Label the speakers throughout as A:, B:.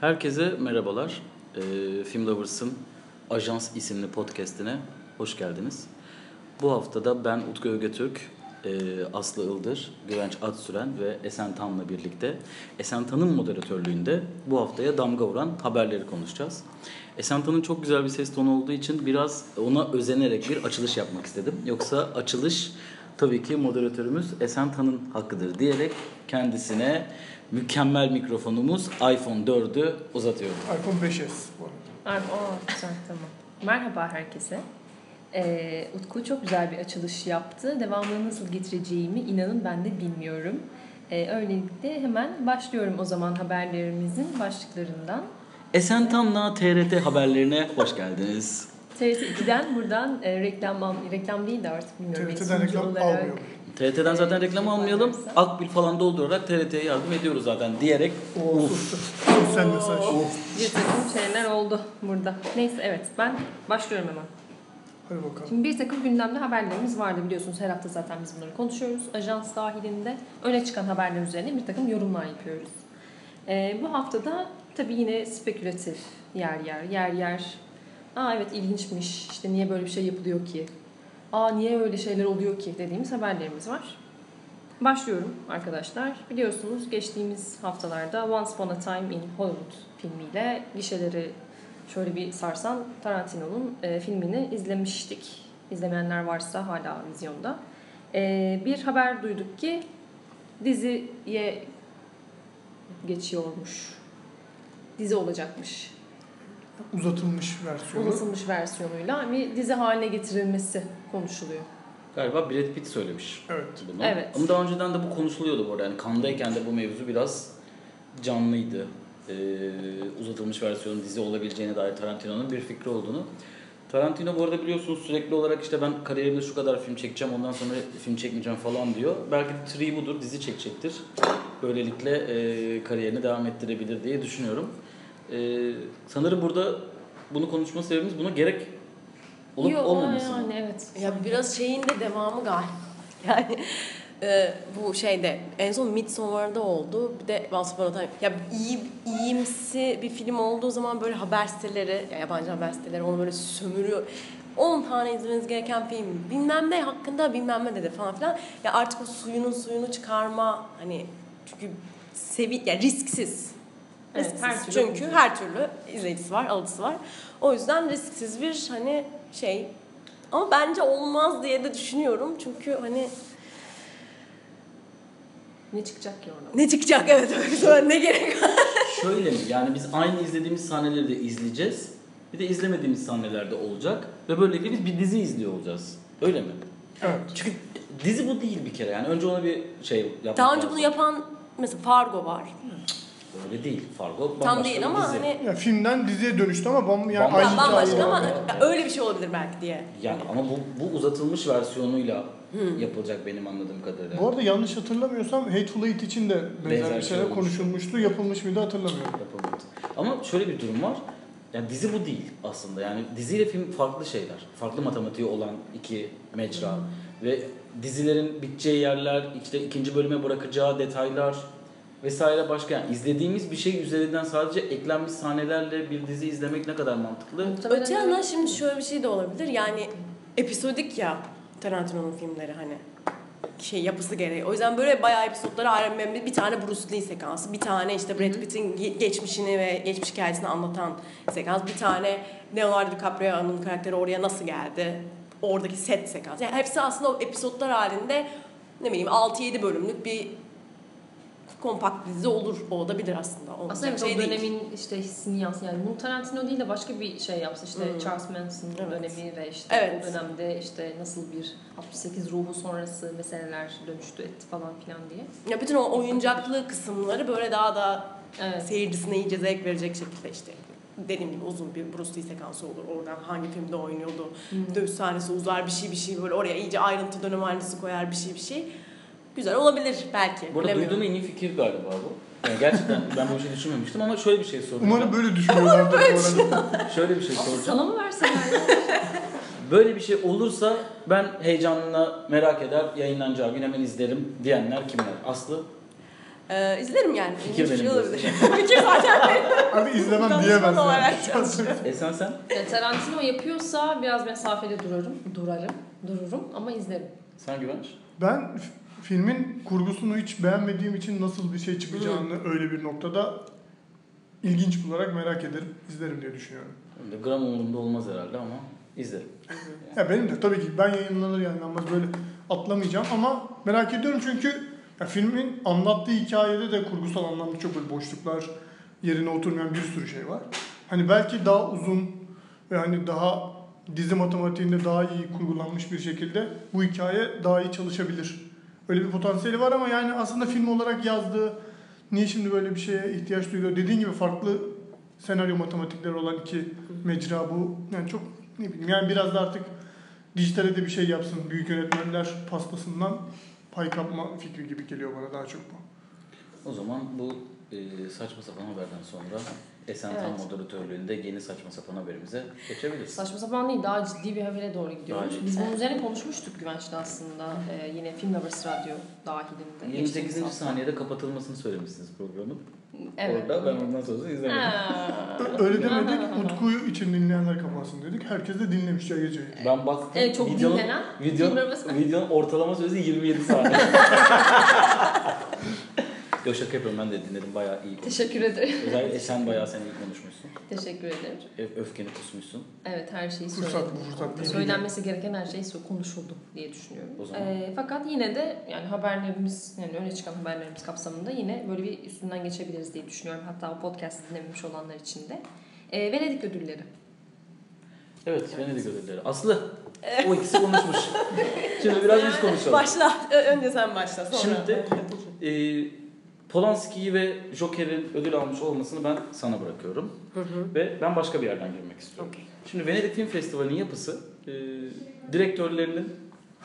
A: Herkese merhabalar. Ee, Film Lovers'ın Ajans isimli podcastine hoş geldiniz. Bu haftada ben Utku Ögetürk, e, Aslı Ildır, Güvenç Atsüren ve Esen Tan'la birlikte Esen Tan'ın moderatörlüğünde bu haftaya damga vuran haberleri konuşacağız. Esen Tan'ın çok güzel bir ses tonu olduğu için biraz ona özenerek bir açılış yapmak istedim. Yoksa açılış tabii ki moderatörümüz Esen Tan'ın hakkıdır diyerek kendisine mükemmel mikrofonumuz iPhone 4'ü uzatıyorum.
B: iPhone 5s bu arada.
C: O güzel tamam. Merhaba herkese. Ee, Utku çok güzel bir açılış yaptı. Devamını nasıl getireceğimi inanın ben de bilmiyorum. Ee, öylelikle hemen başlıyorum o zaman haberlerimizin başlıklarından.
A: Esen Tan'la TRT haberlerine hoş geldiniz.
C: TRT 2'den buradan e, reklam reklam değil de artık bilmiyorum.
B: TRT'den reklam
C: olarak-
B: almıyorum.
A: TRT'den zaten reklam almayalım. Akbil falan doldurarak TRT'ye yardım ediyoruz zaten diyerek
B: Uf. Sosyal mesaj.
C: Bir takım şeyler oldu burada. Neyse evet ben başlıyorum hemen.
B: Hadi bakalım.
C: Şimdi bir takım gündemde haberlerimiz vardı biliyorsunuz. Her hafta zaten biz bunları konuşuyoruz. Ajans dahilinde öne çıkan haberler üzerine bir takım yorumlar yapıyoruz. Ee, bu haftada tabii yine spekülatif yer yer, yer yer. Aa evet ilginçmiş, işte niye böyle bir şey yapılıyor ki? Aa niye öyle şeyler oluyor ki dediğimiz haberlerimiz var. Başlıyorum arkadaşlar. Biliyorsunuz geçtiğimiz haftalarda Once Upon a Time in Hollywood filmiyle gişeleri şöyle bir sarsan Tarantino'nun e, filmini izlemiştik. İzlemeyenler varsa hala vizyonda. E, bir haber duyduk ki diziye geçiyormuş. Dizi olacakmış.
B: Uzatılmış versiyonu.
C: Uzatılmış versiyonuyla bir dizi haline getirilmesi konuşuluyor.
A: galiba Brad Pitt söylemiş
B: Evet.
A: bunu.
C: Evet.
A: Ama daha önceden de bu konuşuluyordu bu arada. Yani kandayken de bu mevzu biraz canlıydı. Ee, uzatılmış versiyonun dizi olabileceğine dair Tarantino'nun bir fikri olduğunu. Tarantino bu arada biliyorsunuz sürekli olarak işte ben kariyerimde şu kadar film çekeceğim ondan sonra film çekmeyeceğim falan diyor. Belki de tri budur dizi çekecektir. Böylelikle e, kariyerini devam ettirebilir diye düşünüyorum. E, sanırım burada bunu konuşma sebebimiz buna gerek olup
C: Yok,
A: olmaması. mı?
C: yani evet.
D: Ya biraz şeyin de devamı galiba. Yani e, bu şeyde en son Midsommar'da oldu. Bir de Once Upon a Time. Ya iyi, iyimsi bir film olduğu zaman böyle haber siteleri, ya yabancı haber siteleri onu böyle sömürüyor. 10 tane izlemeniz gereken film bilmem ne hakkında bilmem ne dedi falan filan. Ya artık o suyunun suyunu çıkarma hani çünkü sevi ya risksiz.
C: Evet,
D: Risksiz.
C: her türlü
D: Çünkü
C: olacak.
D: her türlü izleyicisi var, alıcısı var. O yüzden risksiz bir hani şey ama bence olmaz diye de düşünüyorum. Çünkü hani
C: Ne çıkacak ki oradan?
D: ne çıkacak evet öyle söyle ne gerek var.
A: Şöyle mi? Yani biz aynı izlediğimiz sahneleri de izleyeceğiz. Bir de izlemediğimiz sahnelerde olacak. Ve böylelikle biz bir dizi izliyor olacağız. Öyle mi?
B: Evet.
A: Çünkü dizi bu değil bir kere. Yani önce ona bir şey yapmak
D: Daha önce
A: lazım.
D: bunu yapan mesela Fargo var.
A: Öyle değil. Fargo bambaşka
D: Tam değil
A: bir
D: ama
A: dizi.
D: hani
B: Ya filmden diziye dönüştü ama bam, yani
A: Bambaşka.
B: aynı
D: bambaşka
B: hikaye
D: ama
B: var.
D: ya öyle bir şey olabilir belki diye.
A: Yani ama bu, bu uzatılmış versiyonuyla yapılacak benim anladığım kadarıyla.
B: Bu arada yanlış hatırlamıyorsam Hateful Eight için de benzer,
A: Benzer
B: bir
A: şey
B: şeyler
A: olmuş.
B: konuşulmuştu. Yapılmış mıydı hatırlamıyorum.
A: yapılmadı. Ama şöyle bir durum var. Yani dizi bu değil aslında. Yani diziyle film farklı şeyler. Farklı matematiği olan iki mecra. Ve dizilerin biteceği yerler, işte ikinci bölüme bırakacağı detaylar vesaire başka. Yani izlediğimiz bir şey üzerinden sadece eklenmiş sahnelerle bir dizi izlemek ne kadar mantıklı?
C: Muhtemelen
D: Öte yandan şimdi şöyle bir şey de olabilir. Yani episodik ya Tarantino'nun filmleri hani şey yapısı gereği. O yüzden böyle bayağı episodları ayrı bir, bir tane Bruce Lee sekansı, bir tane işte Brad Pitt'in ge- geçmişini ve geçmiş hikayesini anlatan sekans, bir tane Leonardo DiCaprio'nun karakteri oraya nasıl geldi, oradaki set sekansı. Yani hepsi aslında o episodlar halinde ne bileyim 6-7 bölümlük bir kompakt dizi olur. O olabilir aslında. Olmayacak
C: Aslında evet,
D: şey
C: o
D: değil.
C: dönemin işte hissini yansıyan yani bunu Tarantino değil de başka bir şey yapsa işte
D: Hmm.
C: Charles Manson
D: Evet.
C: dönemi ve işte
D: Evet.
C: o dönemde işte nasıl bir 68 ruhu sonrası meseleler dönüştü etti falan filan diye.
D: Ya bütün o oyuncaklı kısımları böyle daha da
C: Evet.
D: seyircisine iyice zevk verecek şekilde işte dediğim gibi uzun bir Bruce Lee sekansı olur. Oradan hangi filmde oynuyordu. Dövüş sahnesi uzar bir şey bir şey böyle oraya iyice ayrıntı dönem aynısı koyar bir şey bir şey. Güzel olabilir belki.
A: Bu arada
D: bilemiyorum.
A: duyduğum en iyi fikir galiba bu. Yani gerçekten ben bir şey düşünmemiştim ama şöyle bir şey soracağım.
B: Umarım böyle düşünüyorlardır bu arada.
A: Şöyle bir şey soracağım.
C: Sana mı verseler ya?
A: Böyle bir şey olursa ben heyecanla merak eder, yayınlanacağı gün hemen izlerim diyenler kimler? Aslı?
D: Ee, izlerim yani.
A: Fikir benim
D: şey olabilir. Fikir zaten benim.
B: Abi izlemem diyemez. yani.
A: Esen sen?
C: Ya Tarantino yapıyorsa biraz mesafeli durarım. Durarım. Dururum ama izlerim.
A: Sen Güvenç?
B: Ben filmin kurgusunu hiç beğenmediğim için nasıl bir şey çıkacağını öyle bir noktada ilginç bularak merak ederim, izlerim diye düşünüyorum.
A: Benim de gram umurumda olmaz herhalde ama izlerim.
B: Ya benim de tabii ki ben yayınlanır yayınlanmaz böyle atlamayacağım ama merak ediyorum çünkü ya filmin anlattığı hikayede de kurgusal anlamda çok böyle boşluklar, yerine oturmayan bir sürü şey var. Hani belki daha uzun ve hani daha dizi matematiğinde daha iyi kurgulanmış bir şekilde bu hikaye daha iyi çalışabilir. Öyle bir potansiyeli var ama yani aslında film olarak yazdığı niye şimdi böyle bir şeye ihtiyaç duyuyor? Dediğin gibi farklı senaryo matematikleri olan iki mecra bu. Yani çok ne bileyim yani biraz da artık dijitale de bir şey yapsın. Büyük yönetmenler pastasından pay kapma fikri gibi geliyor bana daha çok bu.
A: O zaman bu e, saçma sapan haberden sonra Esen
C: Evet.
A: Tan moderatörlüğünde yeni saçma sapan haberimize geçebiliriz.
C: Saçma sapan değil, daha ciddi bir habere doğru gidiyoruz.
A: Daha ciddi.
C: Biz bunun üzerine konuşmuştuk Güvenç'te aslında. Ee, yine Film Lovers Radyo dahilinde.
A: 28.
C: Geçtiğimiz hafta.
A: saniyede kapatılmasını söylemişsiniz programın.
C: Evet.
A: Orada ben ondan sonrasını izlemedim.
B: Öyle demedik. Utku'yu için dinleyenler kapansın dedik. Herkes de dinlemiş ya geceyi.
A: Ben baktım.
C: Evet, çok
A: videonun,
C: dinlenen
A: video,
C: Film Lovers-
A: videonun ortalama süresi 27 saniye. Yok şaka yapıyorum ben de dinledim bayağı iyi konuştun.
C: Teşekkür ederim.
A: Özellikle Esen bayağı sen iyi konuşmuşsun.
C: Teşekkür ederim.
A: Ö- Öfkeni kusmuşsun.
C: Evet her şeyi
B: Fırsat
C: söyledim.
B: bu fırsat değil.
C: Söylenmesi gereken her şey konuşuldu diye düşünüyorum.
A: O zaman.
C: Ee, fakat yine de yani haberlerimiz yani öne çıkan haberlerimiz kapsamında yine böyle bir üstünden geçebiliriz diye düşünüyorum. Hatta o podcast dinlememiş olanlar için de. Ee, Venedik ödülleri.
A: Evet, Venedik ödülleri. Aslı, o ikisi konuşmuş. Şimdi biraz biz konuşalım.
D: Başla. Önce sen başla. Sonra.
A: Şimdi e, Polanski'yi ve Joker'in ödül almış olmasını ben sana bırakıyorum.
D: Hı hı.
A: Ve ben başka bir yerden girmek istiyorum.
D: Okey.
A: Şimdi Venedik Film Festivali'nin yapısı e, direktörlerinin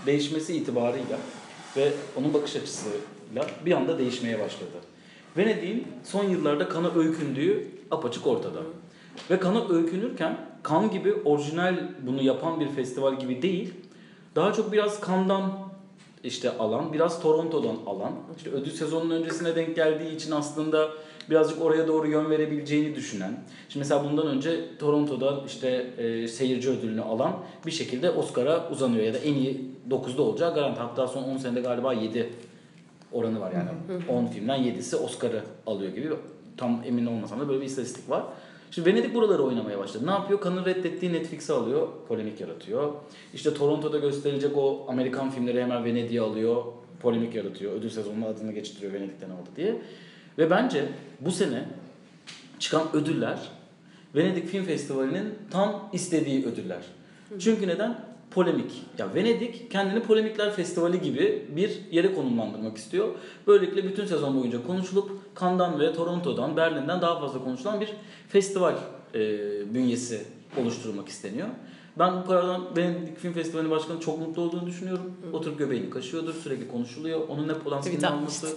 A: değişmesi itibarıyla ve onun bakış açısıyla bir anda değişmeye başladı. Venedik'in son yıllarda kana öykündüğü apaçık ortada. Ve kana öykünürken kan gibi orijinal bunu yapan bir festival gibi değil, daha çok biraz kandan işte alan, biraz Toronto'dan alan, işte ödül sezonunun öncesine denk geldiği için aslında birazcık oraya doğru yön verebileceğini düşünen. Şimdi mesela bundan önce Toronto'da işte e, seyirci ödülünü alan bir şekilde Oscar'a uzanıyor ya da en iyi 9'da olacağı garanti. Hatta son 10 senede galiba 7 oranı var yani. 10 filmden 7'si Oscar'ı alıyor gibi. Tam emin olmasam da böyle bir istatistik var. Şimdi Venedik buraları oynamaya başladı. Ne yapıyor? Kan'ın reddettiği Netflix'i alıyor. Polemik yaratıyor. İşte Toronto'da gösterilecek o Amerikan filmleri hemen Venedik'e alıyor. Polemik yaratıyor. Ödül sezonunun adını geçiriyor Venedik'ten aldı diye. Ve bence bu sene çıkan ödüller Venedik Film Festivali'nin tam istediği ödüller. Çünkü neden? Polemik. Ya Venedik kendini polemikler festivali gibi bir yere konumlandırmak istiyor. Böylelikle bütün sezon boyunca konuşulup Cannes'dan ve Toronto'dan, Berlin'den daha fazla konuşulan bir festival e, bünyesi oluşturulmak isteniyor. Ben bu karardan Venedik Film Festivali Başkanı çok mutlu olduğunu düşünüyorum. Oturup göbeğini kaşıyordur, sürekli konuşuluyor. Onun ne Polanski'nin alması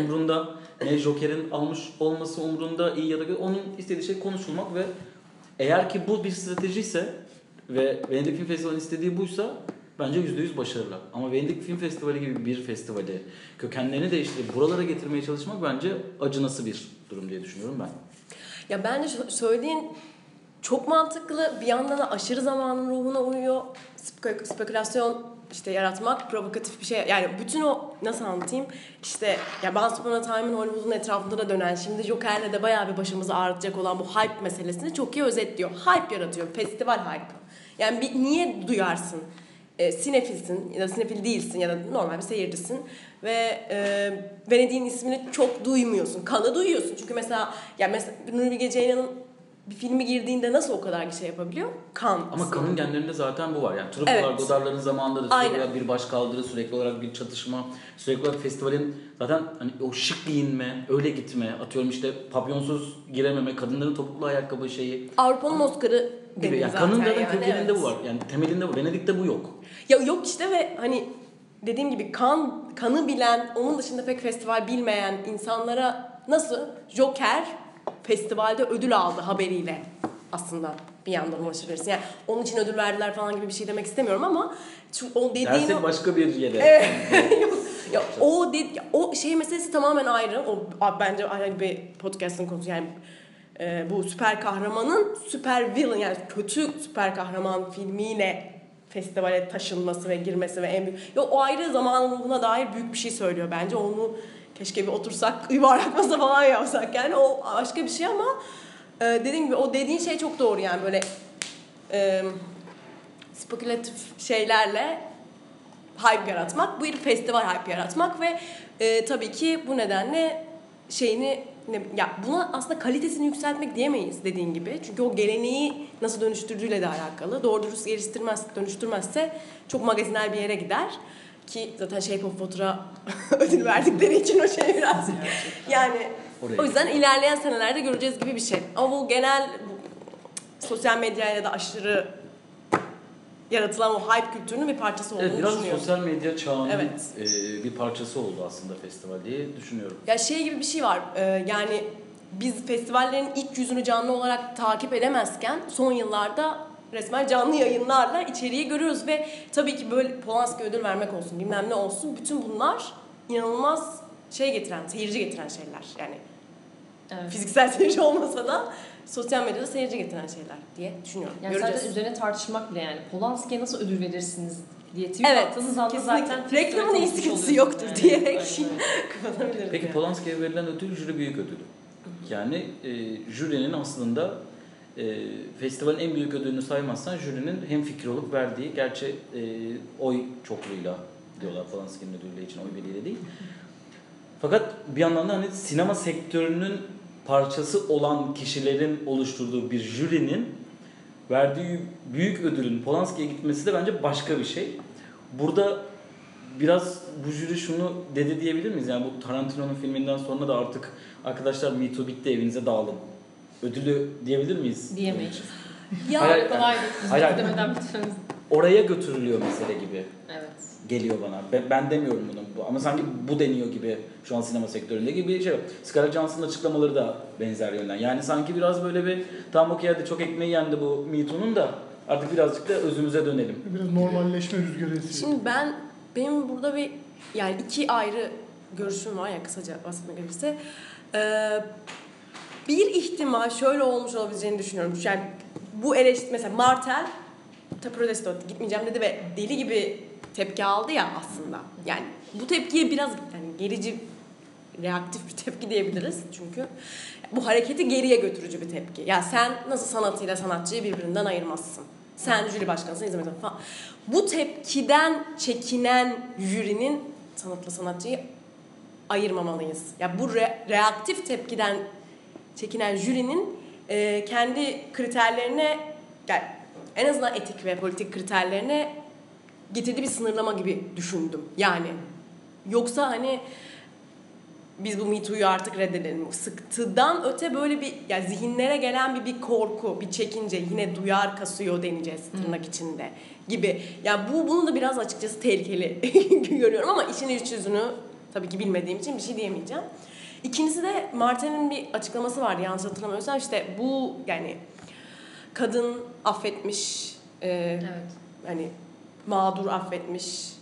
A: umrunda, ne Joker'in almış olması umrunda, iyi ya da kötü. Onun istediği şey konuşulmak ve eğer ki bu bir strateji ise ve Venedik Film Festivali'nin istediği buysa bence %100 başarılı. Ama Venedik Film Festivali gibi bir festivali kökenlerini değiştirip buralara getirmeye çalışmak bence acınası bir durum diye düşünüyorum ben.
D: Ya bence sö- söylediğin çok mantıklı. Bir yandan da aşırı zamanın ruhuna uyuyor. Spek- spekülasyon işte yaratmak, provokatif bir şey. Yani bütün o nasıl anlatayım? İşte ya Once Upon a Time'ın Hollywood'un etrafında da dönen, şimdi Joker'le de bayağı bir başımızı ağrıtacak olan bu hype meselesini çok iyi özetliyor. Hype yaratıyor, festival hype. Yani bir, niye duyarsın? E, sinefilsin ya da sinefil değilsin ya da normal bir seyircisin ve e, Venedik'in ismini çok duymuyorsun. Kanı duyuyorsun. Çünkü mesela ya mesela Nuri Bilge Ceylan'ın bir filmi girdiğinde nasıl o kadar şey yapabiliyor? Kan.
A: Ama
D: ismi.
A: kanın genlerinde zaten bu var. Yani Truffaut'lar,
D: Evet.
A: Godard'ların zamanında da sürekli
D: Aynen.
A: olarak bir baş kaldırı, sürekli olarak bir çatışma, sürekli olarak festivalin zaten hani o şık giyinme, öyle gitme, atıyorum işte papyonsuz girememe, kadınların topuklu ayakkabı şeyi
D: Avrupa'nın Oscar'ı
A: gibi. Yani
D: zaten
A: kanın zaten
D: yani,
A: kökeninde
D: evet.
A: bu var. Yani temelinde bu. Venedik'te bu yok.
D: Ya yok işte ve hani dediğim gibi kan kanı bilen, onun dışında pek festival bilmeyen insanlara nasıl Joker festivalde ödül aldı haberiyle aslında bir yandan ulaşabilirsin. Yani onun için ödül verdiler falan gibi bir şey demek istemiyorum ama şu, o dediğin
A: Dersek
D: o-
A: başka bir yere.
D: Ya o de, ya o şey meselesi tamamen ayrı. O bence ayrı bir podcast'ın konusu. Yani e, bu süper kahramanın süper villain yani kötü süper kahraman filmiyle festivale taşınması ve girmesi ve en büyük... Ya o ayrı zamanına dair büyük bir şey söylüyor bence. Onu keşke bir otursak yuvarlak masa falan yapsak yani o başka bir şey ama e, dediğim gibi o dediğin şey çok doğru yani böyle e, spekülatif şeylerle hype yaratmak, bu bir festival hype yaratmak ve e, tabii ki bu nedenle şeyini ne, ya buna aslında kalitesini yükseltmek diyemeyiz dediğin gibi. Çünkü o geleneği nasıl dönüştürdüğüyle de alakalı. Doğru dürüst geliştirmez, dönüştürmezse çok magazinel bir yere gider. Ki zaten of Water'a ödül verdikleri için o şey biraz. yani
A: Oraya
D: o yüzden ilerleyen senelerde göreceğiz gibi bir şey. Ama bu genel bu, sosyal medyayla da aşırı yaratılan o hype kültürünün bir parçası olduğunu
A: Evet biraz
D: düşünüyorum.
A: sosyal medya çağının
D: Evet.
A: e, bir parçası oldu aslında festival diye düşünüyorum.
D: Ya şey gibi bir şey var. e, yani biz festivallerin ilk yüzünü canlı olarak takip edemezken son yıllarda resmen canlı yayınlarla içeriği görüyoruz ve tabii ki böyle Polanski ödül vermek olsun bilmem ne olsun bütün bunlar inanılmaz şey getiren, seyirci getiren şeyler. Yani
C: Evet.
D: fiziksel seyirci olmasa da sosyal medyada seyirci getiren şeyler diye düşünüyorum.
C: Yani
D: Göreceğiz.
C: sadece üzerine tartışmak bile yani Polanski'ye nasıl ödül verirsiniz diye tweet
D: Evet,
C: attığınız anda zaten
D: Reklamın iyisi yoktur
C: yani.
D: diyerek
C: Aynen
D: kapatabiliriz.
A: Peki
D: yani.
A: Polanski'ye verilen ödül jüri büyük ödülü. Yani e, jürinin aslında e, festivalin en büyük ödülünü saymazsan jürinin hem fikri olup verdiği gerçi e, oy çokluğuyla diyorlar Polanski'nin ödülü için oy birliğiyle değil. Fakat bir yandan da hani sinema sektörünün parçası olan kişilerin oluşturduğu bir jürinin verdiği büyük ödülün Polanski'ye gitmesi de bence başka bir şey. Burada biraz bu jüri şunu dedi diyebilir miyiz? Yani bu Tarantino'nun filminden sonra da artık arkadaşlar Me Too bitti evinize dağılın. Ödülü diyebilir miyiz?
C: Diyemeyiz.
D: Ya
A: Hayır,
C: Kolay
A: Hayır, hayır.
C: demeden bitirmemiz.
A: Oraya götürülüyor mesele gibi
C: Evet.
A: geliyor bana. Ben, ben demiyorum bunu Bu- ama sanki bu deniyor gibi şu an sinema sektöründe gibi bir şey. Scarlett Johansson'ın açıklamaları da benzer yönden. Yani sanki biraz böyle bir tam okey hadi çok ekmeği yendi bu Me Too'nun da artık birazcık da özümüze dönelim.
B: Biraz normalleşme rüzgarı esiyor.
D: Şimdi ben benim burada bir yani iki ayrı görüşüm var ya kısaca bahsetmek gerekirse. Ee, bir ihtimal şöyle olmuş olabileceğini düşünüyorum. Yani bu eleştiri mesela Martel protesto etti, gitmeyeceğim dedi ve deli gibi tepki aldı ya aslında. Yani bu tepkiye biraz yani gerici reaktif bir tepki diyebiliriz çünkü bu hareketi geriye götürücü bir tepki. Ya sen nasıl sanatıyla sanatçıyı birbirinden ayırmazsın? Sen jüri başkanısın izlemedin falan. Bu tepkiden çekinen jürinin sanatla sanatçıyı ayırmamalıyız. Ya bu re- reaktif tepkiden çekinen jürinin e, kendi kriterlerine yani en azından etik ve politik kriterlerine getirdiği bir sınırlama gibi düşündüm. Yani yoksa hani biz bu Me Too'yu artık reddedelim. Sıktıdan öte böyle bir yani zihinlere gelen bir, bir korku, bir çekince yine duyar kasıyor deneyeceğiz tırnak içinde gibi. Yani bu bunu da biraz açıkçası tehlikeli görüyorum ama işin iç yüzünü tabii ki bilmediğim için bir şey diyemeyeceğim. İkincisi de Martin'in bir açıklaması vardı yanlış hatırlamıyorsam işte bu yani kadın affetmiş e,
C: Evet.
D: hani mağdur affetmiş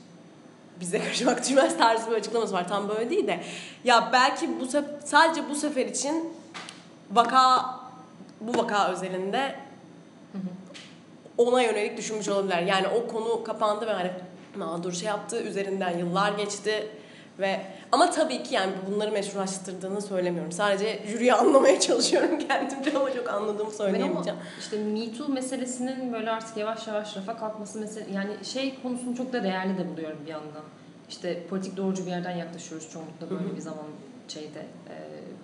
D: bize karışmak düşmez tarzı bir açıklaması var. Tam böyle değil de. Ya belki bu sef- sadece bu sefer için vaka bu vaka özelinde ona yönelik düşünmüş olabilirler. Yani o konu kapandı ve hani mağdur şey yaptı. Üzerinden yıllar geçti ve ama tabii ki yani bunları meşrulaştırdığını söylemiyorum. Sadece jüriyi anlamaya çalışıyorum kendimce ama çok anladığımı
C: Ben
D: söyleyemeyeceğim.
C: işte Me Too meselesinin böyle artık yavaş yavaş rafa kalkması mesele yani şey konusunu çok da değerli de buluyorum bir yandan. İşte politik doğrucu bir yerden yaklaşıyoruz çoğunlukla böyle
D: Hı hı.
C: bir zaman şeyde e,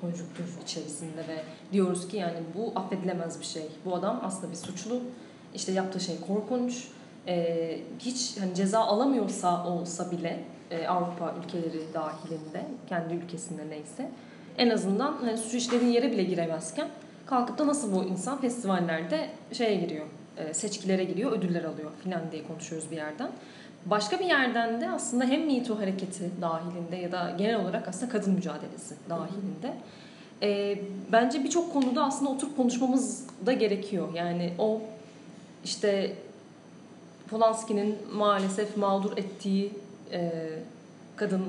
C: konjüktür içerisinde ve diyoruz ki yani bu affedilemez bir şey. Bu adam aslında bir suçlu. İşte yaptığı şey korkunç. E, hiç hani ceza alamıyorsa olsa bile e, Avrupa ülkeleri dahilinde kendi ülkesinde neyse en azından hani suç işlediğin yere bile giremezken kalkıp da nasıl bu insan festivallerde şeye giriyor, e, seçkilere giriyor, ödüller alıyor filan diye konuşuyoruz bir yerden. Başka bir yerden de aslında hem Me hareketi dahilinde ya da genel olarak aslında kadın mücadelesi dahilinde e, bence birçok konuda aslında oturup konuşmamız da gerekiyor. Yani o işte Polanski'nin maalesef mağdur ettiği e, kadın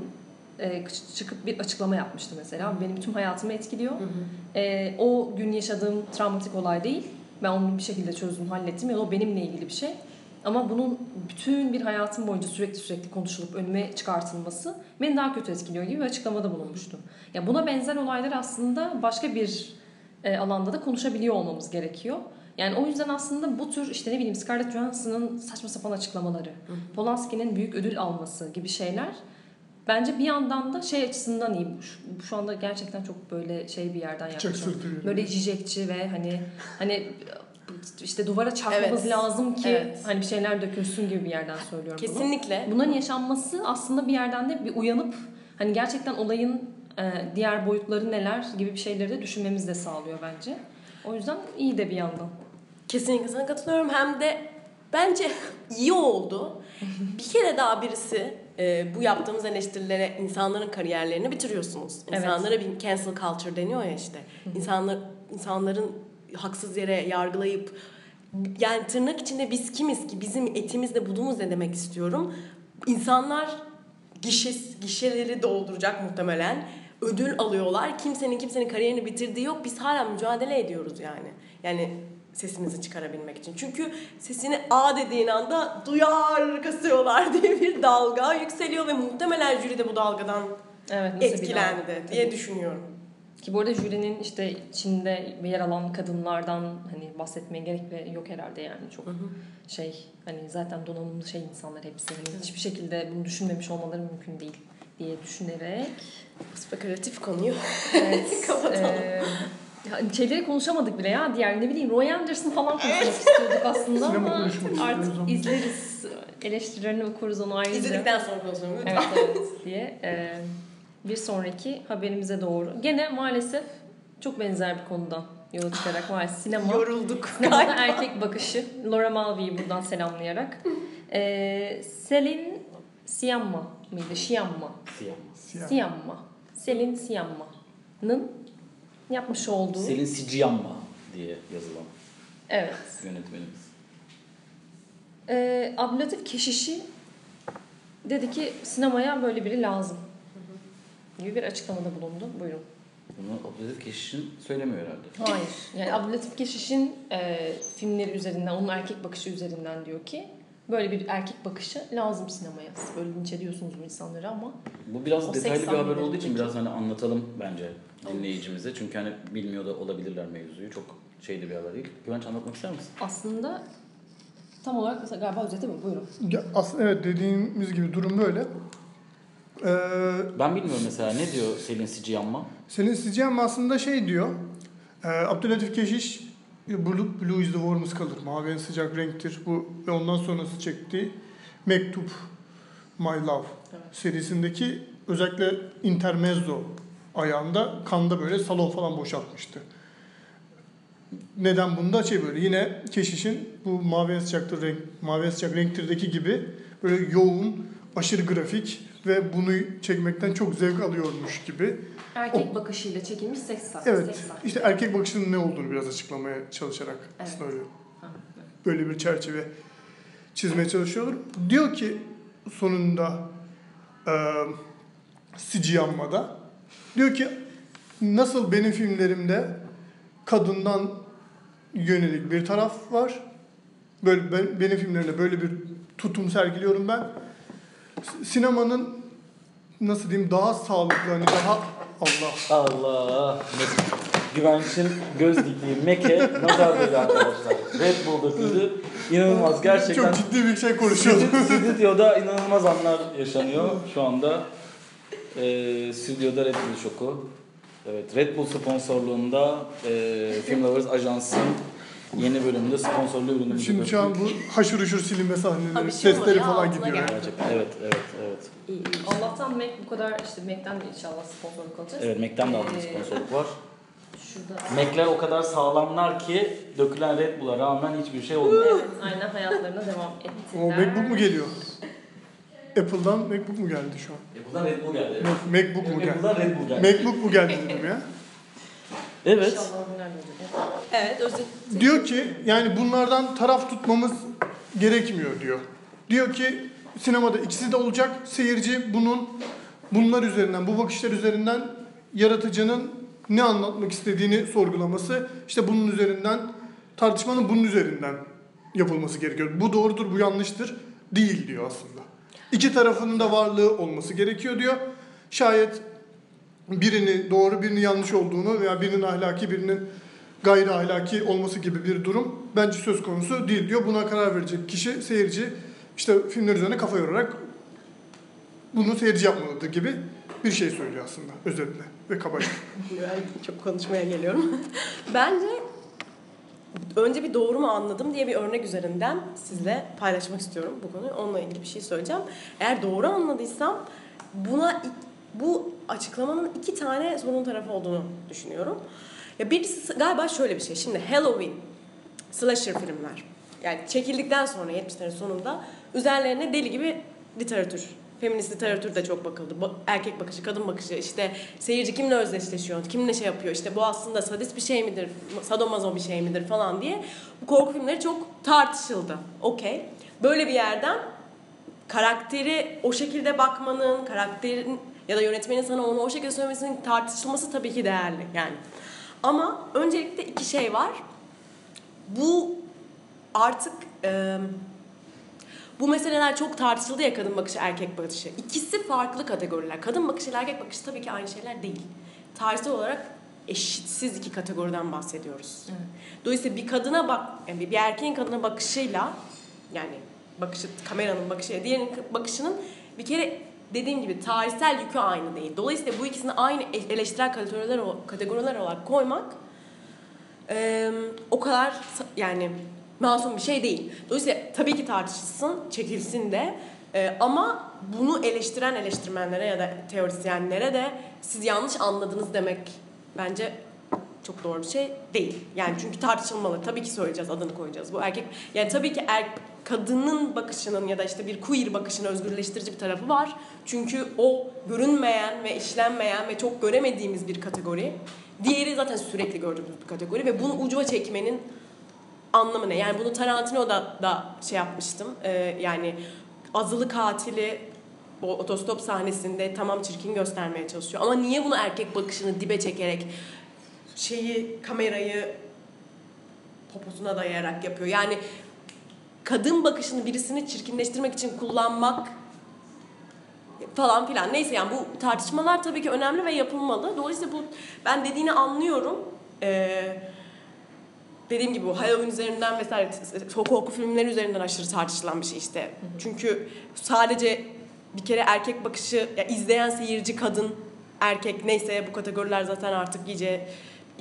C: e, çıkıp bir açıklama yapmıştı mesela. Benim tüm hayatımı etkiliyor. E, o gün yaşadığım travmatik olay değil. Ben onu bir şekilde çözdüm, hallettim. Ya da o benimle ilgili bir şey. Ama bunun bütün bir hayatım boyunca sürekli sürekli konuşulup önüme çıkartılması beni daha kötü etkiliyor gibi bir açıklamada bulunmuştu. Ya buna benzer olaylar aslında başka bir e, alanda da konuşabiliyor olmamız gerekiyor. Yani o yüzden aslında bu tür işte ne bileyim Scarlett Johansson'ın saçma sapan açıklamaları, Polanski'nin büyük ödül alması gibi şeyler bence bir yandan da şey açısından iyi. Şu, şu anda gerçekten çok böyle şey bir yerden
B: sırtı
C: Böyle cicekçi ve hani hani işte duvara çarpmamız
D: Evet.
C: lazım ki
D: Evet.
C: hani bir şeyler dökülsün gibi bir yerden söylüyorum bunu.
D: Kesinlikle.
C: Bunların yaşanması aslında bir yerden de bir uyanıp hani gerçekten olayın e, diğer boyutları neler gibi bir şeyleri de düşünmemizi de sağlıyor bence. O yüzden iyi de bir yandan.
D: Kesinlikle sana katılıyorum. Hem de bence iyi oldu. Bir kere daha birisi e, bu yaptığımız eleştirilere insanların kariyerlerini bitiriyorsunuz.
C: Evet.
D: İnsanlara bir cancel culture deniyor ya işte. İnsanlar insanların haksız yere yargılayıp yani tırnak içinde biz kimiz ki bizim etimizle budumuz ne demek istiyorum. İnsanlar gişe, gişeleri dolduracak muhtemelen. Ödül alıyorlar. Kimsenin kimsenin kariyerini bitirdiği yok. Biz hala mücadele ediyoruz yani. Yani sesimizi çıkarabilmek için. Çünkü sesini A dediğin anda duyar kasıyorlar diye bir dalga yükseliyor ve muhtemelen jüri de bu dalgadan
C: Evet,
D: etkilendi
C: dalga?
D: diye düşünüyorum.
C: Ki bu arada jürinin işte içinde yer alan kadınlardan hani bahsetmeye gerek de yok herhalde yani çok şey hani zaten donanımlı şey insanlar hepsi. Hani hiçbir şekilde bunu düşünmemiş olmaları mümkün değil diye düşünerek
D: Spekülatif konuyu.
C: Evet.
D: Kapatalım.
C: eee, ya şeyleri konuşamadık bile ya. Diğer ne bileyim Roy Anderson falan konuşmak istiyorduk aslında ama artık izleriz. Eleştirilerini okuruz onu ayrıca.
D: İzledikten sonra konuşalım.
C: Evet evet diye. Eee, bir sonraki haberimize doğru. Gene maalesef çok benzer bir konudan yola çıkarak maalesef sinema.
D: Yorulduk.
C: Sinemada erkek bakışı. Laura Mulvey'i buradan selamlayarak. Eee Selin Siyamma mıydı? Şiyamma.
A: Siyah.
C: Siyamma. Selin Siyamma'nın yapmış olduğu
A: Selin Siciyamma diye yazılan
C: evet.
A: yönetmenimiz.
C: Ee, Abdülatif Keşişi dedi ki sinemaya böyle biri lazım gibi bir açıklamada bulundu. Buyurun.
A: Bunu Abdülhatif Keşiş'in söylemiyor herhalde.
C: Hayır. Yani Abdülatif Keşiş'in e, filmleri üzerinden, onun erkek bakışı üzerinden diyor ki böyle bir erkek bakışı lazım sinemaya. Siz böyle linç ediyorsunuz bu insanları ama
A: Bu biraz detaylı bir
C: 80
A: haber olduğu için biraz hani anlatalım bence dinleyicimize. Çünkü hani bilmiyor da olabilirler mevzuyu. Çok şeydi bir haber değil. Güvenç anlatmak ister misin?
C: aslında tam olarak mesela galiba özeti bu. Buyurun.
B: Ya aslında evet dediğimiz gibi durum böyle. Ee,
A: Ben bilmiyorum mesela ne diyor Selin Siciyamma?
B: senin Sicem aslında şey diyor. E, Abdülatif Keşiş Blue, Blue is the warmest color. Mavi en sıcak renktir. Bu ve ondan sonrası çektiği Mektup My Love
C: Evet.
B: serisindeki özellikle intermezzo ayağında kanda böyle salon falan boşaltmıştı. Neden bunda şey böyle yine keşişin bu mavi en sıcaktır renk mavi en sıcak renktirdeki gibi böyle yoğun aşırı grafik ve bunu çekmekten çok zevk alıyormuş gibi.
C: Erkek bakışıyla çekilmiş seks sahnesi.
B: Evet
C: seks sahnesi.
B: işte erkek bakışının ne olduğunu biraz açıklamaya çalışarak
C: Evet.
B: aslında öyle
C: Ha,
B: böyle bir çerçeve çizmeye çalışıyorlar. Diyor ki sonunda e, Siciyama'da diyor ki nasıl benim filmlerimde kadından yönelik bir taraf var. Böyle ben, benim filmlerimde böyle bir tutum sergiliyorum ben. Sinemanın nasıl diyeyim daha sağlıklı hani daha Allah
A: Allah! Güvenç'in göz diktiği Meke nazar değdi arkadaşlar. Red Bull döküldü. İnanılmaz gerçekten.
B: çok ciddi bir şey konuşuyordum.
A: Stüdyo- Stüdyoda inanılmaz anlar yaşanıyor şu anda. Ee, stüdyoda Red Bull şoku. Evet, Red Bull sponsorluğunda e, Film Lovers Ajans'ın yeni bölümünde sponsorlu ürünümüzü
B: Şimdi şu an bu haşır uşur silinme sahneleri,
D: şey
B: sesleri
D: ya,
B: falan gidiyor.
D: geldi.
A: Gerçekten evet, evet, evet.
D: İyi, iyi.
C: Allah'tan Mac bu kadar işte Mac'ten de inşallah sponsorluk alacağız.
A: Evet, Mac'ten de aldığımız
C: Ee,
A: sponsorluk var.
C: Şurada.
A: Mac'ler o kadar sağlamlar ki dökülen Red Bull'a rağmen hiçbir şey olmuyor.
C: Evet, aynen hayatlarına devam ettiler.
B: O MacBook mu geliyor? Apple'dan MacBook mu geldi şu an?
A: Apple'dan Red Bull geldi.
B: Mac- MacBook mu geldi?
A: Apple'dan Red Bull geldi.
B: MacBook mu geldi dedim ya.
A: Evet.
D: Evet özet.
B: Diyor ki yani bunlardan taraf tutmamız gerekmiyor diyor. Diyor ki sinemada ikisi de olacak. Seyirci bunun bunlar üzerinden, bu bakışlar üzerinden yaratıcının ne anlatmak istediğini sorgulaması, işte bunun üzerinden tartışmanın bunun üzerinden yapılması gerekiyor. Bu doğrudur, bu yanlıştır değil diyor aslında. İki tarafının da varlığı olması gerekiyor diyor. Şayet birini doğru birini yanlış olduğunu veya birinin ahlaki birinin gayri ahlaki olması gibi bir durum bence söz konusu değil diyor. Buna karar verecek kişi seyirci işte filmler üzerine kafa yorarak bunu seyirci yapmalıdır gibi bir şey söylüyor aslında özetle ve kabaca.
D: Ben çok konuşmaya geliyorum. Bence önce bir doğru mu anladım diye bir örnek üzerinden sizle paylaşmak istiyorum bu konuyu. Onunla ilgili bir şey söyleyeceğim. Eğer doğru anladıysam buna bu açıklamanın iki tane sorun tarafı olduğunu düşünüyorum. Ya birisi galiba şöyle bir şey. Şimdi Halloween, slasher filmler. Yani çekildikten sonra 70'lerin sonunda üzerlerine deli gibi literatür Feminist literatür de çok bakıldı. Ba- erkek bakışı, kadın bakışı, işte seyirci kimle özdeşleşiyor, kimle şey yapıyor, işte bu aslında sadist bir şey midir, sadomazo bir şey midir falan diye bu korku filmleri çok tartışıldı. Okey. Böyle bir yerden karakteri o şekilde bakmanın, karakterin ya da yönetmenin sana onu o şekilde söylemesinin tartışılması tabii ki değerli yani. Ama öncelikle iki şey var. Bu artık e, bu meseleler çok tartışıldı ya kadın bakışı, erkek bakışı. İkisi farklı kategoriler. Kadın bakışı ile erkek bakışı tabii ki aynı şeyler değil. Tarihsel olarak eşitsiz iki kategoriden bahsediyoruz. Dolayısıyla bir kadına bak, yani bir erkeğin kadına bakışıyla yani bakışı, kameranın bakışıyla diğerinin bakışının bir kere dediğim gibi tarihsel yükü aynı değil. Dolayısıyla bu ikisini aynı eleştirel kategoriler, kategoriler olarak koymak e, o kadar yani masum bir şey değil. Dolayısıyla tabii ki tartışılsın, çekilsin de e, ama bunu eleştiren eleştirmenlere ya da teorisyenlere de siz yanlış anladınız demek bence çok doğru bir şey değil. Yani çünkü tartışılmalı. Tabii ki söyleyeceğiz, adını koyacağız. Bu erkek yani tabii ki er, kadının bakışının ya da işte bir queer bakışının özgürleştirici bir tarafı var. Çünkü o görünmeyen ve işlenmeyen ve çok göremediğimiz bir kategori. Diğeri zaten sürekli gördüğümüz bir kategori ve bunu ucuva çekmenin anlamı ne? Yani bunu Tarantino'da da şey yapmıştım. Ee, yani azılı katili o otostop sahnesinde tamam çirkin göstermeye çalışıyor. Ama niye bunu erkek bakışını dibe çekerek şeyi kamerayı poposuna dayayarak yapıyor? Yani kadın bakışını birisini çirkinleştirmek için kullanmak falan filan. Neyse yani bu tartışmalar tabii ki önemli ve yapılmalı. Dolayısıyla bu ben dediğini anlıyorum. Ee, dediğim gibi bu Halloween üzerinden vesaire korku filmleri üzerinden aşırı tartışılan bir şey işte. Çünkü sadece bir kere erkek bakışı ya izleyen seyirci kadın erkek neyse bu kategoriler zaten artık iyice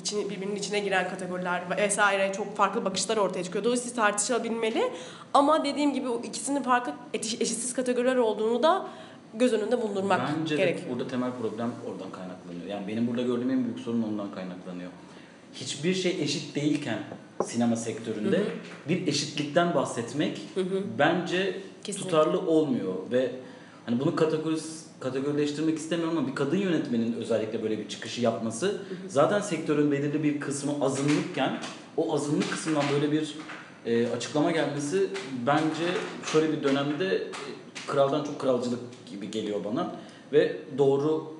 D: içine, birbirinin içine giren kategoriler vesaire çok farklı bakışlar ortaya çıkıyor. Dolayısıyla tartışılabilmeli. Ama dediğim gibi o ikisinin farklı eşi- eşitsiz kategoriler olduğunu da göz önünde bulundurmak
A: Bence de
D: gerekiyor.
A: burada temel problem oradan kaynaklanıyor. Yani benim burada gördüğüm en büyük sorun ondan kaynaklanıyor. Hiçbir şey eşit değilken sinema sektöründe bir eşitlikten bahsetmek bence
D: Kesinlikle.
A: tutarlı olmuyor ve hani bunu kategoris kategorileştirmek istemiyorum ama bir kadın yönetmenin özellikle böyle bir çıkışı yapması zaten sektörün belirli bir kısmı azınlıkken o azınlık kısmından böyle bir e, açıklama gelmesi bence şöyle bir dönemde e, kraldan çok kralcılık gibi geliyor bana ve doğru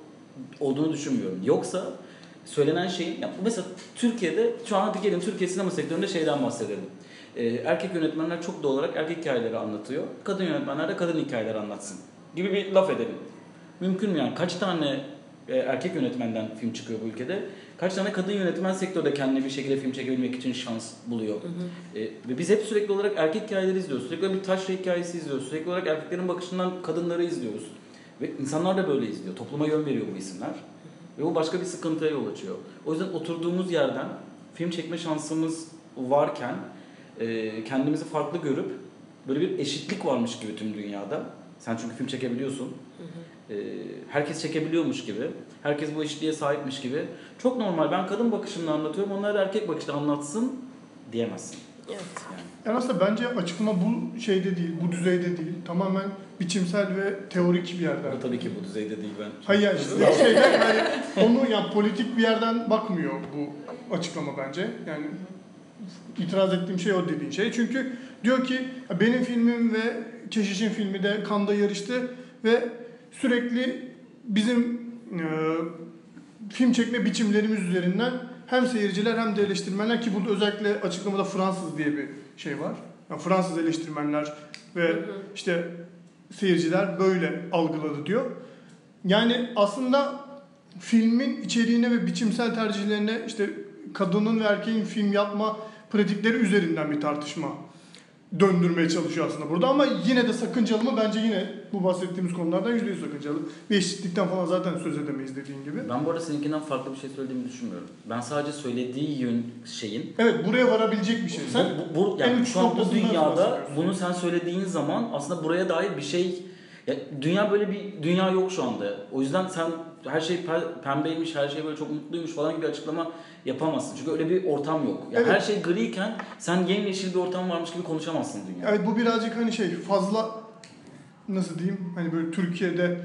A: olduğunu düşünmüyorum. Yoksa söylenen şeyin ya mesela Türkiye'de şu an hadi gelin Türkiye sinema sektöründe şeyden bahsedelim. Ee, erkek yönetmenler çok doğal olarak erkek hikayeleri anlatıyor. Kadın yönetmenler de kadın hikayeleri anlatsın gibi bir laf edelim. Mümkün mü yani? Kaç tane e, erkek yönetmenden film çıkıyor bu ülkede? Kaç tane kadın yönetmen sektörde kendine bir şekilde film çekebilmek için şans buluyor? E, ve biz hep sürekli olarak erkek hikayeleri izliyoruz. Sürekli bir taşra hikayesi izliyoruz. Sürekli olarak erkeklerin bakışından kadınları izliyoruz. Ve insanlar da böyle izliyor. Topluma yön veriyor bu isimler. Ve bu başka bir sıkıntıya yol açıyor. O yüzden oturduğumuz yerden film çekme şansımız varken e, kendimizi farklı görüp böyle bir eşitlik varmış gibi tüm dünyada. Sen çünkü film çekebiliyorsun. E, herkes çekebiliyormuş gibi. Herkes bu eşitliğe sahipmiş gibi. Çok normal. Ben kadın bakışımla anlatıyorum. Onlar da erkek bakışla anlatsın diyemezsin.
D: Evet.
A: Yani.
B: Yani aslında bence açıklama bu şeyde değil, bu düzeyde değil. Tamamen biçimsel ve teorik bir yerden.
A: Bu tabii ki bu düzeyde değil ben.
B: Hayır yani işte şeyden yani onu yani politik bir yerden bakmıyor bu açıklama bence. Yani itiraz ettiğim şey o dediğin şey. Çünkü diyor ki benim filmim ve Keşiş'in filmi de Kanda yarıştı ve sürekli bizim e, film çekme biçimlerimiz üzerinden hem seyirciler hem de eleştirmenler ki burada özellikle açıklamada Fransız diye bir şey var. Yani Fransız eleştirmenler ve işte seyirciler böyle algıladı diyor. Yani aslında filmin içeriğine ve biçimsel tercihlerine işte kadının ve erkeğin film yapma pratikleri üzerinden bir tartışma döndürmeye çalışıyor aslında burada ama yine de sakıncalı mı? Bence yine bu bahsettiğimiz konulardan yüzde yüz sakıncalı. Ve eşitlikten falan zaten söz edemeyiz dediğin gibi.
A: Ben bu arada seninkinden farklı bir şey söylediğimi düşünmüyorum. Ben sadece söylediği yön şeyin
B: Evet buraya varabilecek bir şey. Sen
A: bu, bu, yani
B: en uç
A: şu an bu dünyada bunu sen söylediğin zaman aslında buraya dair bir şey ya dünya böyle bir dünya yok şu anda. O yüzden sen her şey pe- pembeymiş, her şey böyle çok mutluymuş falan gibi açıklama yapamazsın. Çünkü öyle bir ortam yok. Ya
B: Evet.
A: Her şey griyken sen yemyeşil bir ortam varmış gibi konuşamazsın dünya.
B: Evet bu birazcık hani şey fazla nasıl diyeyim hani böyle Türkiye'de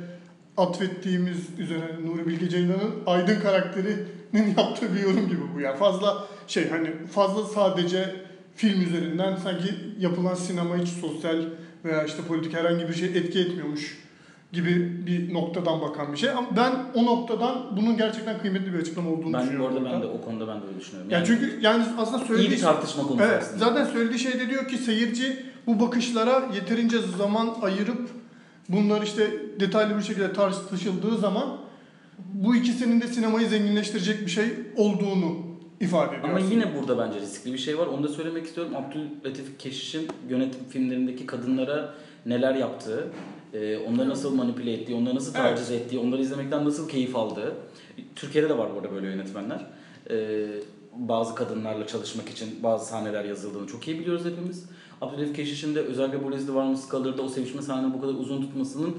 B: atfettiğimiz üzerine Nuri Bilge Ceylan'ın Aydın karakterinin yaptığı bir yorum gibi bu ya. Fazla şey hani fazla sadece film üzerinden sanki yapılan sinema hiç sosyal veya işte politik herhangi bir şey etki etmiyormuş gibi bir noktadan bakan bir şey. Ama ben o noktadan bunun gerçekten kıymetli bir açıklama olduğunu
A: Ben
B: düşünüyorum.
A: ben
B: burada.
A: de o konuda ben de öyle düşünüyorum.
B: yani çünkü yani aslında
A: iyi
B: söylediği
A: bir tartışma konusu
B: Evet,
A: aslında.
B: zaten söylediği şey de diyor ki seyirci bu bakışlara yeterince zaman ayırıp bunlar işte detaylı bir şekilde tartışıldığı zaman bu ikisinin de sinemayı zenginleştirecek bir şey olduğunu ifade ediyor.
A: Ama
B: aslında.
A: yine burada bence riskli bir şey var. Onu da söylemek istiyorum. Abdüllatif Keşiş'in yönetim filmlerindeki kadınlara neler yaptığı, e, onları nasıl manipüle ettiği, onları nasıl
B: Evet.
A: taciz ettiği, onları izlemekten nasıl keyif aldığı. Türkiye'de de var bu arada böyle yönetmenler. E, bazı kadınlarla çalışmak için bazı sahneler yazıldığını çok iyi biliyoruz hepimiz. Abdülhatif Keşiş'in de özellikle bu Leslie Varmus kalırda o sevişme sahneleri bu kadar uzun tutmasının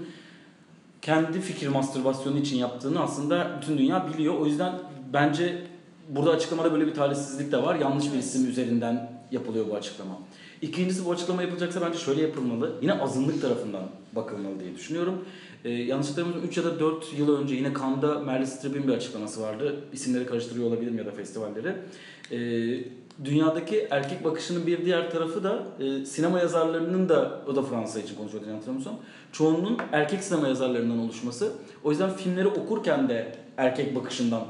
A: kendi fikir mastürbasyonu için yaptığını aslında bütün dünya biliyor. O yüzden bence burada açıklamada böyle bir talihsizlik de var. Yanlış bir isim üzerinden yapılıyor bu açıklama. İkincisi bu açıklama yapılacaksa bence şöyle yapılmalı. Yine azınlık tarafından bakılmalı diye düşünüyorum. Ee, yanlış hatırlamıyorsam 3 ya da 4 yıl önce yine Cannes'da Meryl Streep'in bir açıklaması vardı. İsimleri karıştırıyor olabilirim ya da festivalleri. Ee, dünyadaki erkek bakışının bir diğer tarafı da e, sinema yazarlarının da o da Fransa için konuşuyordu yanlış hatırlamıyorsam. Çoğunluğun erkek sinema yazarlarından oluşması. O yüzden filmleri okurken de erkek bakışından